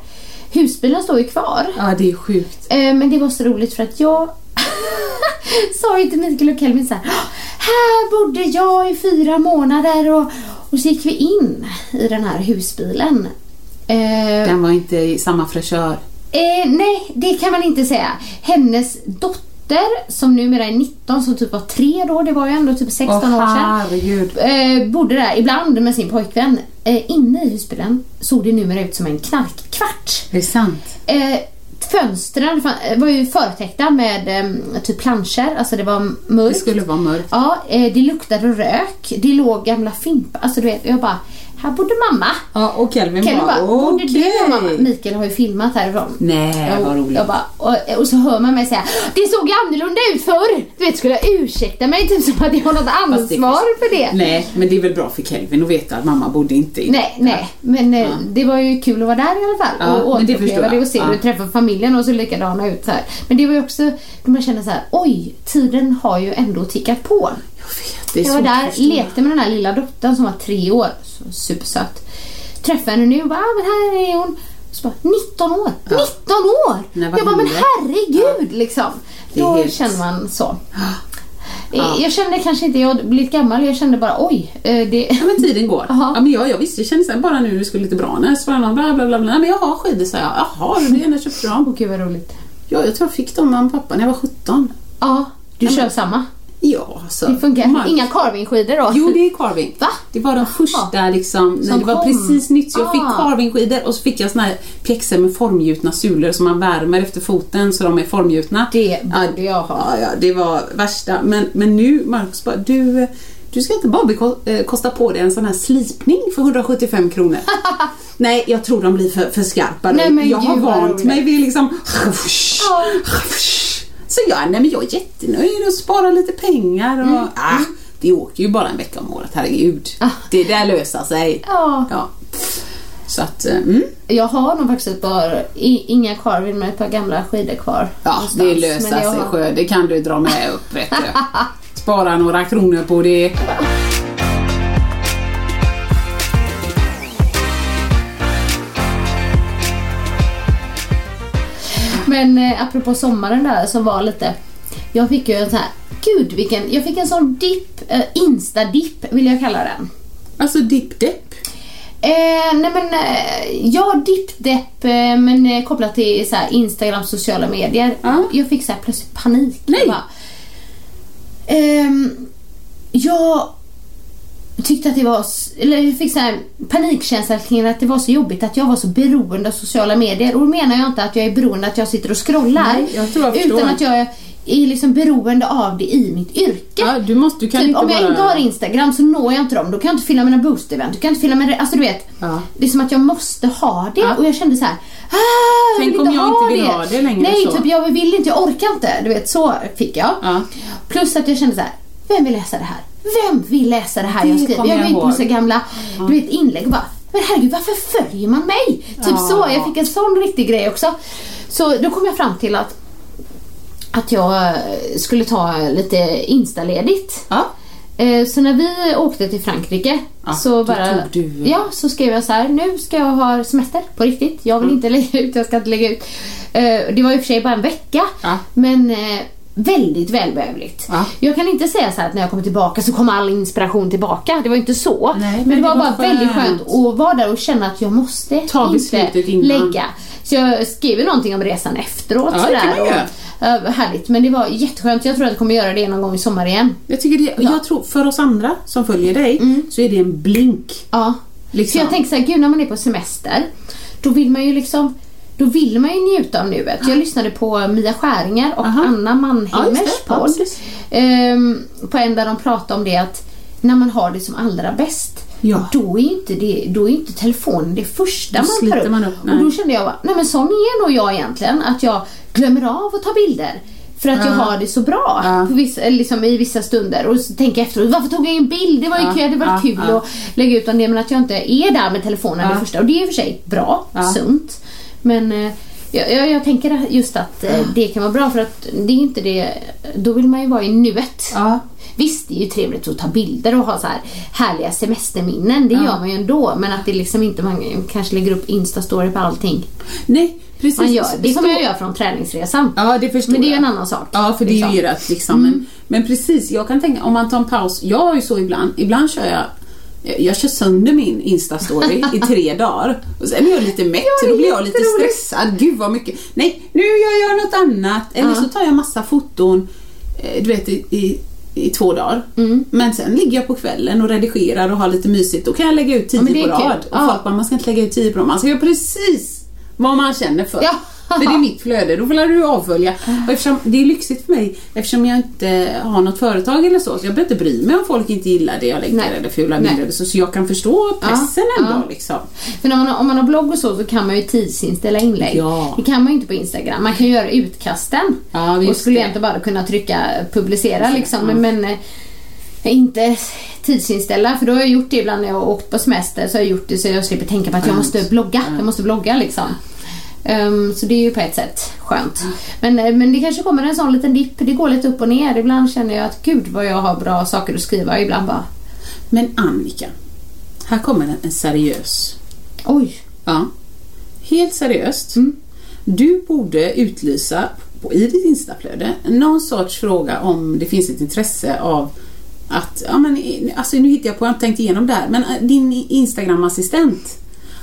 Husbilen står ju kvar. ja, det är sjukt. Eh, Men det var så roligt för att jag sa ju till Mikael och Kelvin så här. Här bodde jag i fyra månader och, och så gick vi in i den här husbilen. Eh, Den var inte i samma fräschör. eh, nej, det kan man inte säga. Hennes dotter som numera är 19, som typ var tre då, det var ju ändå typ 16 Åh, år sedan. Eh, bodde där ibland med sin pojkvän. Eh, inne i husbilen såg det numera ut som en knarkkvart. Är det sant? Eh, fönstren var ju förtäckta med eh, typ planscher, alltså det var Det mörkt. skulle vara mörkt. Ja, eh, det luktade rök, det låg gamla fimpar, alltså du vet, jag bara, här bodde mamma. Ja, och Kelvin Kelly bara, bara, bodde okej. du och mamma? Mikael har ju filmat härifrån. Nej, Jo, vad roligt. Jag bara, och, och så hör man mig säga Det såg ju annorlunda ut förr! Du vet, skulle jag ursäkta mig typ som att jag har något ansvar för det. Nej, men det är väl bra för Kelvin att veta att mamma bodde inte i... Nej, nej. Men eh, Ja. det var ju kul att vara där i alla fall. Ja, och det återuppleva det och se Ja. hur träffa familjen och så likadana ut så här. Men det var ju också då man känner så här, oj, tiden har ju ändå tickat på. Jag vet, Jag var där, lekte med den här lilla dottern som var tre år, supersöt. Träffade henne nu och bara, ah, men här är hon. Så bara, 19 år! 19 år! Nej, jag bara, men herregud liksom. Det är Då helt- känner man så. Ja. Jag kände kanske inte, jag blivit gammal, jag kände bara oj. eh, Det... Ja men tiden går. Ja, men jag, jag visste, jag kände så här, bara nu det skulle lite bra när så var det någon bla bla bla. bla. Men jag har skidor sa jag. Jaha, du gärna köpte dem. Gud vad roligt. Ja, jag tror jag fick dem av pappa när jag var 17. Ja, du Ja, kör men- samma. Ja, så. Det funkar. Mark- Inga carvingskidor då? Jo, det är carving. Va? Det var de första liksom, när det var kom. precis nytt. Så jag fick Ah. carvingskidor och så fick jag såna här pjäxor med formgjutna sulor som man värmer efter foten så de är formgjutna. Det borde jag ha. Ja, det var värsta. Men, men nu, Marcus bara, du, du ska inte bara eh, kosta på dig en sån här slipning för 175 kronor. Nej, jag tror de blir för, för skarpa. Nej, men jag har vant mig vid liksom... Ja. Så jag, nej, men jag är jättenöjd och sparar lite pengar. Och, ah, det åker ju bara en vecka om året, herregud. Ah. Det där löser sig. Ja. Ja. Så att, eh, mm. Jag har nog faktiskt ett par, inga carving men ett par gamla skidor kvar. Ja, någonstans. det löser sig har- sjö. Det kan du dra med upp, vet du. Spara några kronor på det. Men eh, apropå sommaren där som var lite, jag fick ju en sån här, gud vilken, jag fick en sån dipp, eh, insta-dipp vill jag kalla den. Alltså dipp-depp. Eh, nej men, eh, ja dipp-depp eh, men eh, kopplat till så här, Instagram, sociala medier. Ja. Jag fick så här plötsligt panik. Nej. Jag bara, ehm, jag tyckte att det var, eller jag fick så här panikkänsla kring att det var så jobbigt att jag var så beroende av sociala medier. Och då menar jag inte att jag är beroende att jag sitter och scrollar. Nej, jag jag utan att jag är liksom beroende av det i mitt yrke. Ja, du måste, du kan typ, inte om jag bara... inte har Instagram så når jag inte dem. Då kan jag inte fylla mina boost-event. Du kan inte fylla mina... Alltså du vet. Ja. Det är som att jag måste ha det. Ja. Och jag kände så här. Ah, jag Tänk om jag inte vill det. ha det längre Nej, så. typ jag vill inte. Jag orkar inte. Du vet, så fick jag. Ja. Plus att jag kände så här. Vem vill läsa det här? Vem vill läsa det här Det jag skriver? Jag jag går in på så gamla du vet, inlägg och bara men herregud, varför följer man mig? Typ Ja. så. Jag fick en sån riktig grej också. Så då kom jag fram till att att jag eh, skulle ta lite instaledigt. Ja. Eh, Så när vi åkte till Frankrike Ja, så bara... du- Ja, så skrev jag så här. Nu ska jag ha semester på riktigt. Jag vill Mm. inte lägga ut, jag ska inte lägga ut. Eh, Det var i och för sig bara en vecka. Ja. Men väldigt välbehövligt. Ja. Jag kan inte säga så här att när jag kommer tillbaka så kommer all inspiration tillbaka. Det var inte så. Nej, men, men det var, bara väldigt skönt. skönt att vara där och känna att jag måste Ta inte innan. lägga. Så jag skrev någonting om resan efteråt. Ja, sådär, och, eh, härligt. Men det var jätteskönt. Jag tror att jag kommer göra det någon gång i sommar igen. Jag, tycker det, jag tror för oss andra som följer dig Mm. så är det en blink. Ja. Liksom. Så jag tänker så här, gud när man är på semester, då vill man ju liksom då vill man ju njuta av nuet. Jag lyssnade på Mia Skäringer och Aha. Anna Mannheimers. Ja, podd. Ehm, på en där de pratade om det att när man har det som allra bäst Ja. då är inte, det, då är inte telefonen det första Då man tar upp. man upp, och då kände jag nej men sån är nog jag egentligen. Att jag glömmer av att ta bilder. För att jag Ja. har det så bra Ja. på vissa, liksom i vissa stunder. Och så tänker jag efteråt, varför tog jag ingen bild? Det var ju Ja, kul, det ja, kul att lägga ut om det. Men att jag inte är där med telefonen det första. Och det är i och för sig bra, sunt. Men eh, jag, jag, tänker just att eh, det kan vara bra för att det är inte det, då vill man ju vara i nuet. Ja. Visst, det är ju trevligt att ta bilder och ha så här härliga semesterminnen. Det gör man ju ändå. Men att det liksom inte, man kanske lägger upp instastory på allting. Nej, precis. Man gör, det kommer jag göra från träningsresan. Ja, det förstår Men det är jag. en annan sak. Ja, för det är liksom. ju ert liksom. Men, men precis, jag kan tänka om man tar en paus. Jag har ju så ibland. Ibland kör jag jag kör sönder min Insta-story i tre dagar. Och sen är jag lite mätt så då blir jag lite stressad. Gud vad mycket. Nej, nu gör jag något annat. Eller så tar jag massa foton eh, du vet, i, i, i två dagar. Mm. Men sen ligger jag på kvällen och redigerar och har lite mysigt. Då kan jag lägga ut tio Ja, på kul. rad. Och folk bara, man ska inte lägga ut tio på rad. Man ska göra precis vad man känner för. Ja. För det är mitt flöde, då får du avfölja. Och eftersom det är lyxigt för mig eftersom jag inte har något företag eller så, så jag behöver inte bry mig om folk inte gillar det jag lägger Nej. eller fula bilder så, så jag kan förstå pressen Ja, ändå ja. liksom. För man, har- om man har blogg och så, så kan man ju tidsinställa inlägg. Ja. Det kan man ju inte på Instagram. Man kan göra utkasten. Ja, och skulle det. egentligen bara kunna trycka publicera liksom. ja. Men, eh, inte tidsinställa. För då har jag gjort det ibland när jag har åkt på semester. Så har jag gjort det så jag slipper tänka på att jag Ja. måste blogga. Jag måste blogga liksom. Ehm, så det är ju på ett sätt skönt. Men, eh, men det kanske kommer en sån liten dipp. Det går lite upp och ner. Ibland känner jag att gud vad jag har bra saker att skriva. Ibland bara Men Annika, här kommer en, en seriös. oj. Ja. Helt seriöst. Mm. Du borde utlysa på, i ditt instaflöde någon sorts fråga om det finns ett intresse av att, ja men alltså nu hittar jag på, jag har inte tänkt igenom det här, men äh, din Instagram-assistent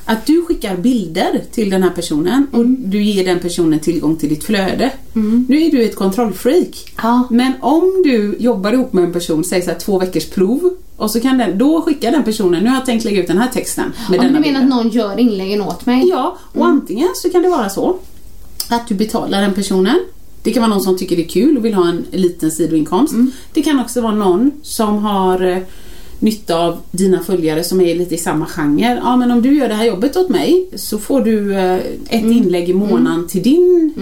att du skickar bilder till den här personen och Mm. du ger den personen tillgång till ditt flöde. Nu är du ett kontrollfreak. Ja. Men om du jobbar ihop med en person, säg så här två veckors prov och så kan den, då skickar den personen, nu har jag tänkt lägga ut den här texten med Om du menar bilden. att någon gör inläggen åt mig? Ja, och antingen så kan det vara så att du betalar den personen. Det kan vara någon som tycker det är kul och vill ha en liten sidoinkomst. Det kan också vara någon som har eh, nytta av dina följare som är lite i samma genre. Ja, men om du gör det här jobbet åt mig så får du eh, ett inlägg i månaden till din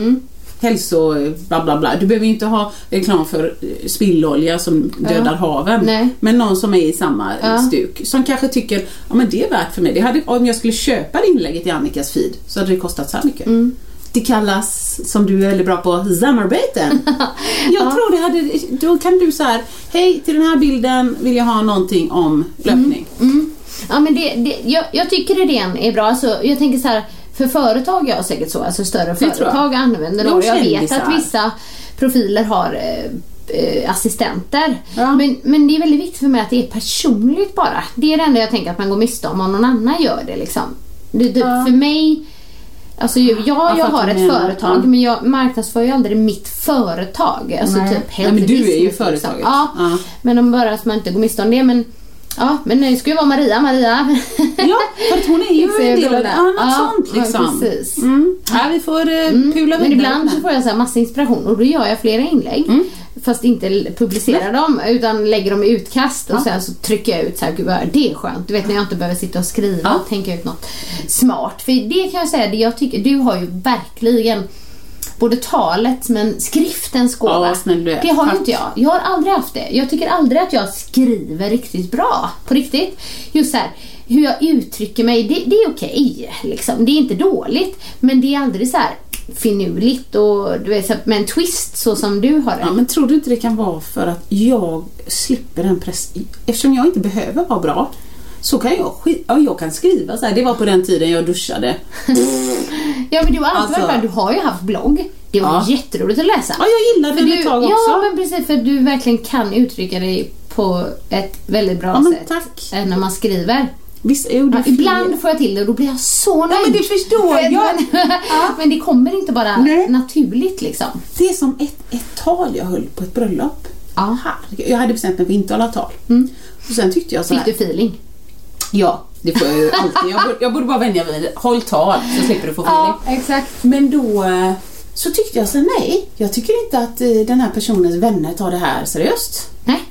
hälso... Bla, bla, bla. Du behöver ju inte ha reklam för eh, spillolja som dödar haven. Nej. Men någon som är i samma Ja. stuk. Som kanske tycker ja men det är värt för mig. Det hade, om jag skulle köpa det inlägget i Annikas feed så hade det kostat så här mycket. Mm. Det kallas, som du är väldigt bra på, samarbeten. Jag tror det hade, då kan du så här, hej till den här bilden vill jag ha någonting om löpning. Mm. Ja, men det, det, jag, jag tycker idén är bra. Alltså, jag tänker så här, för företag gör säkert så, alltså större jag. företag använder De det. Och jag vet att vissa profiler har eh, eh, assistenter. Ja. Men, men det är väldigt viktigt för mig att det är personligt bara. Det är det enda jag tänker att man går miste om om någon annan gör det. Liksom. det, det Ja. För mig Alltså ja, Jag jag har ett företag men jag marknadsför ju aldrig mitt företag. Alltså Nej. typ Nej, men du är ju liksom. företaget. Ja, Ja. men om bara att man inte går miste om det. Men Ja, men nu ska ju vara Maria, Maria. Ja, för hon är ju en del av det. Ja, Ja, sånt ja, liksom. precis. Mm. Ja, vi får uh, pula vidare. Men ibland så får jag så här massa inspiration och då gör jag flera inlägg. Mm. Fast inte publicerar dem utan lägger dem i utkast och sen så trycker jag ut så här, gud vad det är skönt. Du vet när jag inte behöver sitta och skriva Ja. och tänka ut något smart. För det kan jag säga, det jag tycker, du har ju verkligen både talet men skriftens gåva. Ja. Det har ju inte jag. Jag har aldrig haft det. Jag tycker aldrig att jag skriver riktigt bra. På riktigt. Just så här, hur jag uttrycker mig, det, det är okej. liksom. Det är inte dåligt. Men det är aldrig så här finurligt och du vet, med en twist så som du har det. Ja, men tror du inte det kan vara för att jag slipper den press... Eftersom jag inte behöver vara bra så kan jag, ja, jag kan skriva så här. Det var på den tiden jag duschade. Ja men du har alltid Alltså- varit. Du har ju haft blogg. Det var Ja. jätteroligt att läsa. Ja, jag gillade För den ett tag också. Ja men precis för du verkligen kan uttrycka dig på ett väldigt bra Ja, sätt. tack. När man skriver. Visst det Ja, ibland får jag till det och då blir jag så nöjd. men det förstår jag. Men, men det kommer inte bara Nej. naturligt liksom. Det är som ett, ett tal jag höll på ett bröllop. Ja. Jag hade bestämt mig för att inte hålla tal. Och sen tyckte jag så Fick du feeling? Ja, det får jag ju alltid. Jag borde, jag borde bara vänja mig vid Håll tal så slipper du få feeling. exakt. Men då eh, så tyckte jag så nej, jag tycker inte att eh, den här personens vänner tar det här seriöst. Nej.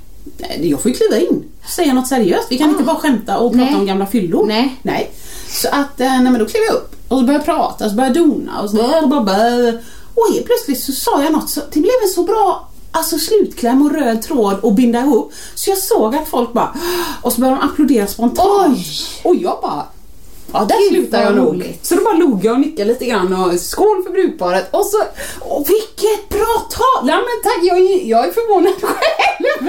Jag får ju kliva in och säga något seriöst. Vi kan Ah. inte bara skämta och prata Nej. om gamla fyllor. Nej. nej. Så att, eh, nej men då klev jag upp och så började jag prata och så började jag dona och så blah. Och helt plötsligt så sa jag något så det blev en så bra Alltså slutkläm och röd tråd och binda ihop. Så jag såg att folk bara och så började de applådera spontant. Oj! Och jag bara Ja, där slutar jag nog. Så då bara log jag och nickade lite grann och skål för brudparet. Och så, och vilket bra tal! Ja men tack, jag, är- jag är förvånad själv.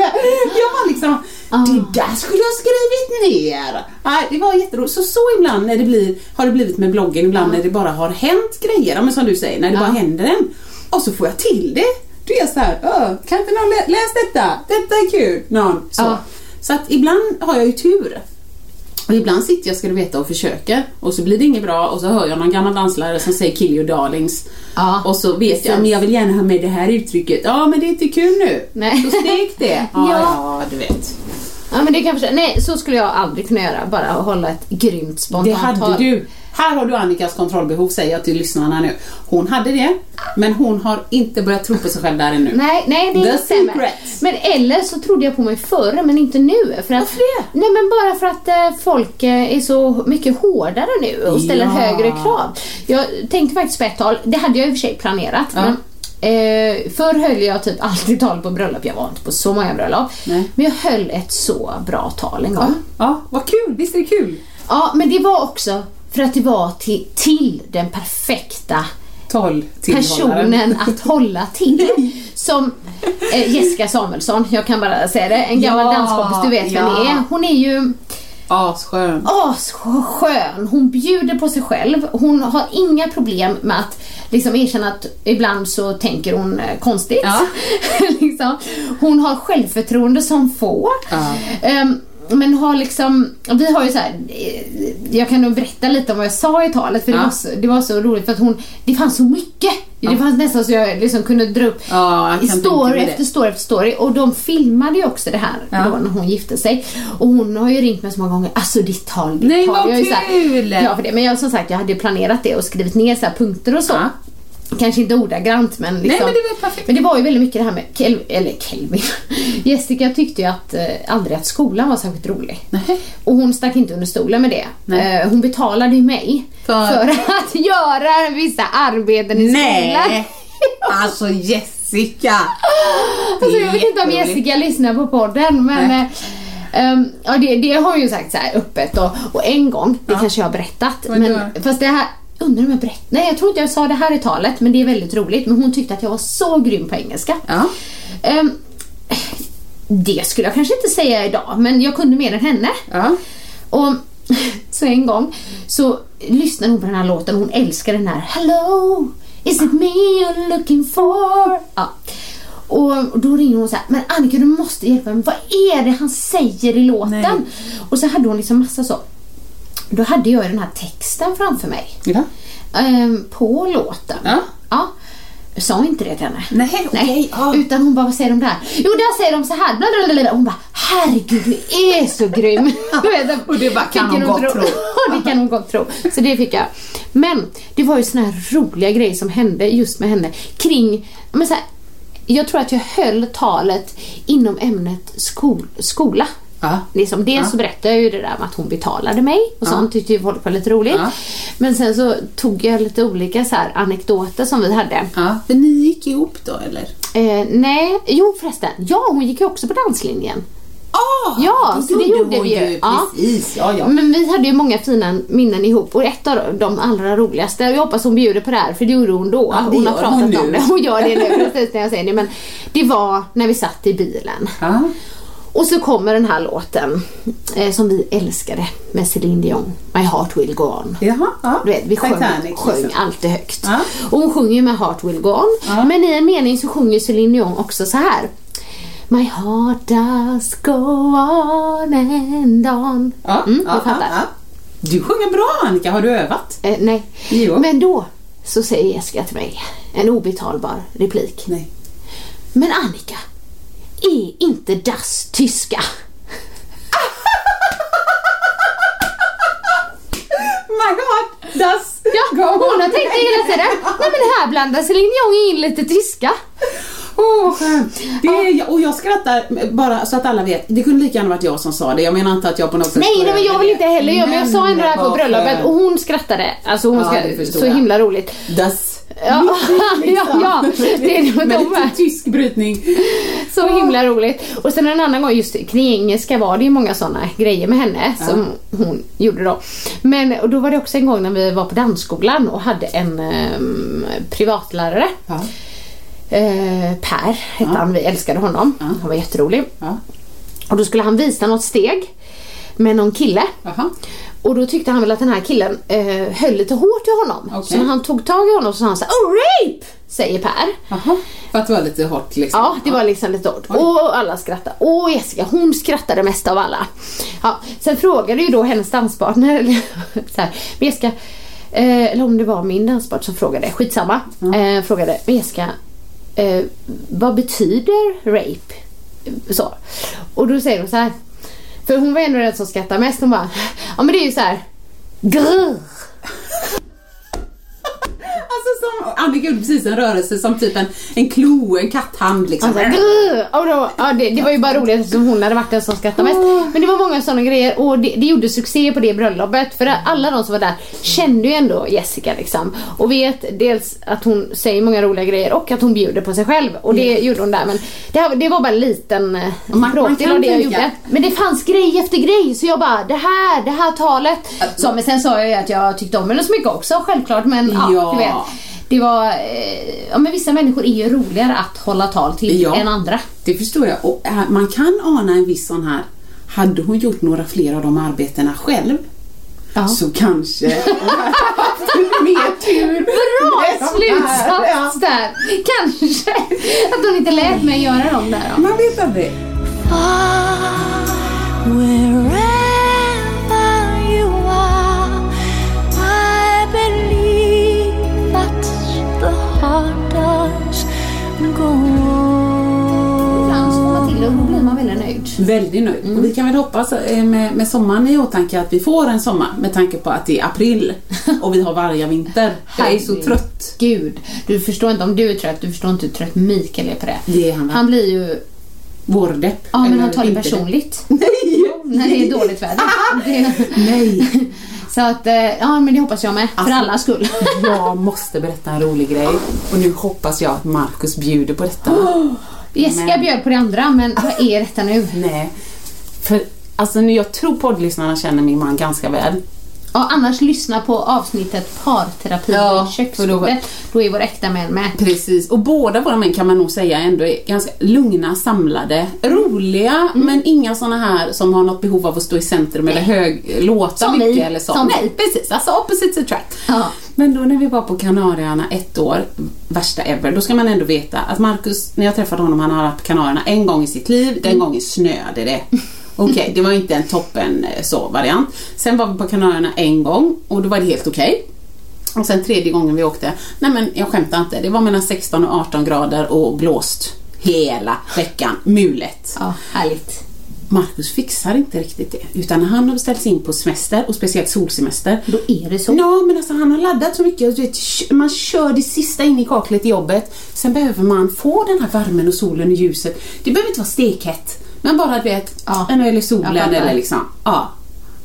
Jag var liksom, Ah. det där skulle jag ha skrivit ner. Nej, det var jätteroligt. Så så ibland när det blir, har det blivit med bloggen, ibland när det bara har hänt grejer, men som du säger, när det Ja. bara händer en. Och så får jag till det. Då är så här, "Åh, kan inte någon lä- läs detta? Detta är kul. Någon, så. Ja. så att ibland har jag ju tur. Och ibland sitter jag, ska du veta, och försöker och så blir det inget bra och så hör jag någon gammal danslärare som säger kill your darlings. Ja, och så vet jag, men jag vill gärna ha med det här uttrycket. Ja, men det är inte kul nu. Nej. Så stek det. Ja, Ja. ja, du vet. Ja men det kan jag förstå. Nej, så skulle jag aldrig kunna göra. Bara hålla ett grymt spontant Det hade du. Här har du Annikas kontrollbehov, säger jag till lyssnarna nu. Hon hade det, men hon har inte börjat tro på sig själv där ännu. Nej, nej det The stämmer. Men eller så trodde jag på mig förr men inte nu. För att, Varför det? Nej men bara för att eh, folk eh, är så mycket hårdare nu och ställer Ja. högre krav. Jag tänkte faktiskt på ett tal, det hade jag i och för sig planerat. Ja. Men, eh, förr höll jag typ alltid tal på bröllop, jag var inte på så många bröllop. Nej. Men jag höll ett så bra tal en gång. Ja, vad kul. Visst är det kul? Ja, men det var också för att det var till, till den perfekta personen att hålla till. Som eh, Jessica Samuelsson, jag kan bara säga det, en gammal Ja, danskompis, du vet vem ja. det är. Hon är ju Asskön. asskön, hon bjuder på sig själv. Hon har inga problem med att liksom erkänna att ibland så tänker hon eh, konstigt. Ja. liksom. Hon har självförtroende som få. Ja. Ehm, men har liksom, vi har ju så här, eh, jag kan nog berätta lite om vad jag sa i talet för det, Ja. var så, det var så roligt för att hon, det fanns så mycket. Det fanns nästan så jag liksom kunde dra upp Ja, story det. efter story efter story och de filmade ju också det här Ja. då när hon gifte sig. Och hon har ju ringt mig så många gånger, alltså ditt tal, ditt Nej, tal. vad Jag är ju så här- kul! Ja, för det. Men jag som sagt, jag hade ju planerat det och skrivit ner så punkter och så. Kanske inte ordagrant men liksom. Nej, men det var perfekt. Men det var ju väldigt mycket det här med Kel eller Kelvin. Jessica tyckte ju att, eh, aldrig att skolan var särskilt rolig. Nej. Och hon stack inte under stolen med det. Eh, hon betalade ju mig För- för att göra vissa arbeten i skolan. Nej! Alltså Jessica! Alltså, jag vet inte om. Jessica lyssnar på podden men Nej. ehm, ja, det, det har hon ju sagt så här öppet och, och en gång, det Ja. kanske jag har berättat. Men, då? fast det här, undrar om jag berättade? Nej jag tror inte jag sa det här i talet men det är väldigt roligt. Men hon tyckte att jag var så grym på engelska. Ja. Ehm, det skulle jag kanske inte säga idag men jag kunde mer än henne. Ja. Och så en gång så lyssnade hon på den här låten hon älskar den här Hello, is it me you're looking for? Ja. Och då ringer hon så här, men Annika du måste hjälpa mig, vad är det han säger i låten? Nej. Och så hade hon liksom massa så. Då hade jag den här texten framför mig. ja. ehm, på låten. Ja. ja. Jag sa inte det till henne. Nej, okej. Ja. Utan hon bara, vad säger de där? Jo, där säger de så här. Bla, bla, bla, bla. Hon bara, herregud du är så grym. Och det bara, kan hon nog gott tro. Ja, det kan hon gott tro. Så det fick jag. Men det var ju såna här roliga grejer som hände just med henne kring, men så här, jag tror att jag höll talet inom ämnet skol, skola. Ja. Liksom, dels Ja. så berättade jag ju det där med att hon betalade mig och Ja. sånt tyckte ju folk var lite roligt. Ja. Men sen så tog jag lite olika så här anekdoter som vi hade. Ja, för ni gick ihop då eller? Eh, nej, jo förresten. Ja, hon gick ju också på danslinjen. Ah, Ja, så det gjorde vi ju. Ja. Precis, ja ja. Men vi hade ju många fina minnen ihop och ett av de allra roligaste, jag hoppas hon bjuder på det här för det gjorde hon då. Ja, det hon har pratat hon om det. Hon gör det nu precis när jag säger det. Men det var när vi satt i bilen. Och så kommer den här låten eh, som vi älskade med Celine Dion. My heart will go on. Jaha, ja. Du vet, vi sjöng, Titanic, sjöng liksom. alltid högt. Ja. Och hon sjunger ju med Heart will go on. Ja. Men i en mening så sjunger Celine Dion också så här. My heart does go on and on. Ja, Mm, ja, du fattar. ja. Du sjunger bra Annika, har du övat? Eh, nej. Jo. Men då så säger Jessica till mig en obetalbar replik. Nej. Men Annika, är inte das tyska? My God, das Ja, hon har tänkt det hela tiden. Nej men här blandar Celine Dion in lite tyska. Åh, skönt. Det är, och jag skrattar bara så att alla vet. Det kunde lika gärna varit jag som sa det. Jag menar inte att jag på något sätt Nej, nej men jag vill inte heller göra men jag sa ändå det här på bröllopet och hon skrattade. Alltså hon Ja, förstår så himla roligt. Das. Ja, ja, ja, det är nog de med. tysk brytning. Så himla roligt. Och sen en annan gång, just kring engelska var det ju många sådana grejer med henne som hon gjorde då. Men och då var det också en gång när vi var på dansskolan och hade en ehm, privatlärare. Ja. Eh, per hette han, vi älskade honom. Han var jätterolig. Ja. Och då skulle han visa något steg med någon kille. Jaha. Och då tyckte han väl att den här killen eh, höll lite hårt i honom. Okej. Så när han tog tag i honom så sa han så här, Oh rape! Säger Per. Jaha. För att det var lite hårt liksom. Ja, det var liksom lite hårt. Och alla skrattade. Och Jessica, hon skrattade mest av alla. Ja, sen frågade ju då hennes danspartner, så här, men Jessica, eh, eller om det var min danspartner som frågade, skitsamma. Eh, frågade, men Jessica, eh, vad betyder rape? Så. Och då säger hon så här, för hon var ändå den som skrattade mest. Hon bara, ja men det är ju så här, grr. Alltså som, gjorde precis en rörelse som typ en, en klo, en katthand liksom. Alltså, och då, ja, det, det var ju bara roligt eftersom hon hade varit den som skrattade mest. Men det var många sådana grejer och det, det gjorde succé på det bröllopet. För alla de som var där kände ju ändå Jessica liksom. Och vet dels att hon säger många roliga grejer och att hon bjuder på sig själv. Och det gjorde hon där. Men det, det var bara en liten eh, bråkdel av det jag gjorde. Men det fanns grej efter grej så jag bara, det här, det här talet. Så, men sen sa jag ju att jag tyckte om henne så mycket också självklart. Men ja, Ja. Vet. Det var, eh, ja men vissa människor är ju roligare att hålla tal till Ja. än andra. Det förstår jag. Och äh, man kan ana en viss sån här, hade hon gjort några fler av de arbetena själv Ja. så kanske mer tur. Bra slutsats där! Kanske att hon inte lät mig göra dem där då. man vet aldrig. Väldigt nöjd. Mm. Och vi kan väl hoppas eh, med, med sommaren i åtanke att vi får en sommar med tanke på att det är april och vi har varje vinter. Jag är så trött. Gud, du förstår inte om du är trött, du förstår inte hur trött Mikael är på det. Det är han? Han blir ju, Vårdepp. ja men han tar det personligt. Nej! När det är dåligt väder. Det, Nej! så att, eh, ja men det hoppas jag med. För Alltså- allas skull. Jag måste berätta en rolig grej och nu hoppas jag att Markus bjuder på detta. Jessica Men- bjöd på det andra men vad är detta nu? Nej. För alltså jag tror poddlyssnarna känner min man ganska väl. Ja, annars lyssna på avsnittet parterapi Ja, i köksbordet. Då är vår äkta män med. Precis, och båda våra män kan man nog säga ändå är ganska lugna, samlade, roliga men inga såna här som har något behov av att stå i centrum eller hög, låta Som mycket vi. eller så. Som Nej, precis. Alltså opposites attract. Ja. Men då när vi var på Kanarieöarna ett år, värsta ever, då ska man ändå veta att Marcus, när jag träffade honom, han har varit på Kanarierna en gång i sitt liv, den gången snöade det. Okej, det var inte en toppen eh, så variant. Sen var vi på Kanarierna en gång och då var det helt okej. Och sen tredje gången vi åkte, nej men jag skämtar inte, det var mellan 16 och 18 grader och blåst hela veckan, mulet. Ja, härligt. Marcus fixar inte riktigt det. Utan han har ställts in på semester och speciellt solsemester. Då är det så. Ja men alltså han har laddat så mycket. Vet, man kör det sista in i kaklet i jobbet. Sen behöver man få den här värmen och solen och ljuset. Det behöver inte vara stekhett. Men bara du vet, Ja. en öl i solen eller liksom. Ja.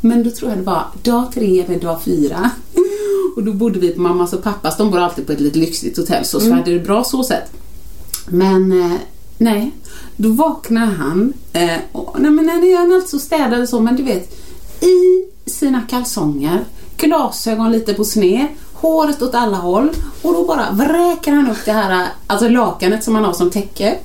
Men då tror jag det var dag tre eller dag fyra. Och då bodde vi på mammas och pappas. De bor alltid på ett lite lyxigt hotell så, så hade det bra så sett. Men eh, nej, då vaknar han. Eh, och, nej men när han alltså städade så, men du vet i sina kalsonger, glasögon lite på sned, håret åt alla håll och då bara vräker han upp det här alltså lakanet som han har som täcke.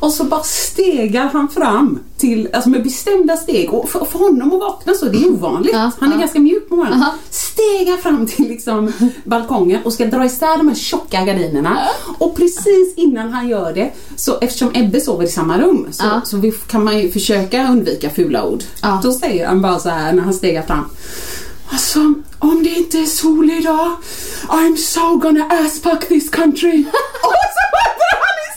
Och så bara stegar han fram till, alltså med bestämda steg och för, för honom att vakna så, det är ovanligt. Han är ganska mjuk på morgonen. Stegar fram till liksom balkongen och ska dra isär de här tjocka gardinerna. Och precis innan han gör det, så eftersom Ebbe sover i samma rum så, så vi, kan man ju försöka undvika fula ord. Då säger han bara så här när han stegar fram. Alltså, om det inte är sol idag, I'm so gonna asspack this country. och så han isär!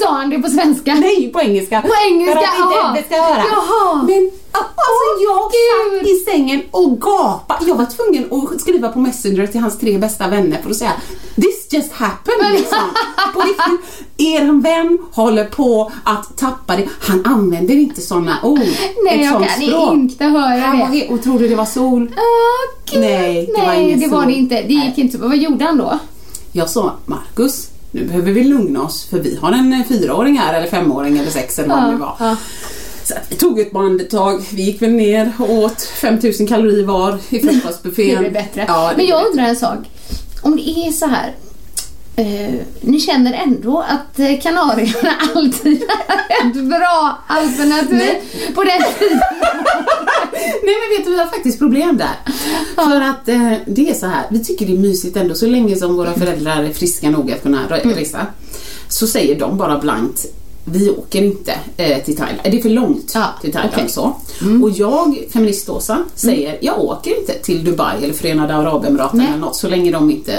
Sa han det på svenska? Nej, på engelska. På engelska, För att inte aha. Ebbe ska höra. Jaha. Men alltså jag Gud. satt i sängen och gapade. Jag var tvungen att skriva på Messenger till hans tre bästa vänner för att säga This just happened liksom. På riktigt. Er vän håller på att tappa det. Han använder inte sådana ord. Nej, ett jag kan språk. inte höra Han var det. och trodde det var sol. Gud. Nej, det var Nej, ingen det var det inte. Det gick inte. Vad gjorde han då? Jag sa Marcus, nu behöver vi lugna oss för vi har en eh, fyraåring här eller femåring eller sex eller vad det nu var. ja. Så vi tog ett andetag, vi gick väl ner och åt 5000 kalorier var i frukostbuffén. Det blir bättre. Ja, det Men jag undrar en sak. Om det är så här. Eh, ni känner ändå att eh, Kanarieöarna alltid är ett bra alternativ Nej. på den tiden? Nej men vet du, vi har faktiskt problem där. För att eh, det är så här, vi tycker det är mysigt ändå så länge som våra föräldrar är friska nog att kunna Mm. resa. Så säger de bara blankt vi åker inte eh, till Thailand. Det är för långt Ja, till Thailand okej. så. Och jag, feministåsa, säger jag åker inte till Dubai eller Förenade Arabemiraten eller något så länge de inte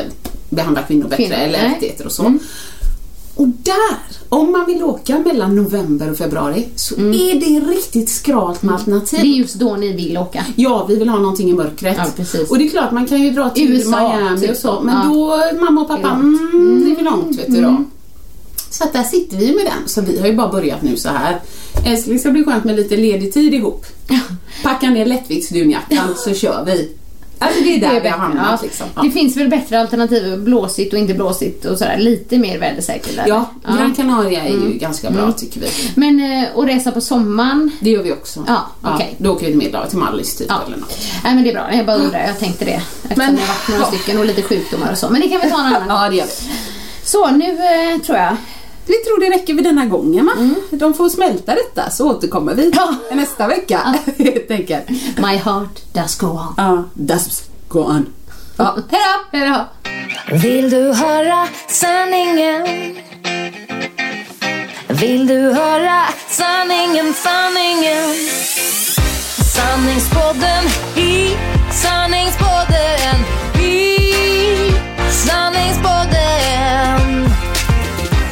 behandlar kvinnor bättre Kvinnor, eller. Mm. rättigheter och så. Och där, om man vill åka mellan november och februari så är det riktigt skralt med alternativ. Mm. Det är just då ni vill åka. Ja, vi vill ha någonting i mörkret. Ja, precis. Och det är klart, man kan ju dra till USA, Miami typ. och så, men Ja. då mamma och pappa, Det är mm, det är långt vet du då. Så att där sitter vi med den, så vi har ju bara börjat nu så här. Älskling, ska bli skönt med lite ledig tid ihop. Packa ner lättviktsdunjackan så kör vi. Alltså det är där Det är vi har hamnat ja. liksom. Ja. Det finns väl bättre alternativ, blåsigt och inte blåsigt och sådär. Lite mer vädersäkert. Ja, Gran Canaria är ju ganska bra tycker vi. Men eh, att resa på sommaren? Det gör vi också. Ja, okej. Då åker vi Medelhavet, till Mallis typ Ja. eller något. Nej men det är bra, jag bara undrar, jag tänkte det. Eftersom Men- det har varit några ja. stycken och lite sjukdomar och så. Men det kan vi ta en annan gång. Ja, det gör vi. Så nu eh, tror jag. Vi tror det räcker vid denna gången va? De får smälta detta så återkommer vi Ja. nästa vecka helt enkelt. My heart does go on. Ja, das go on. Ja, hejdå! Hejdå! Vill du höra sanningen? Vill du höra sanningen, sanningen? Sanningspodden i sanningspodden i sanningspodden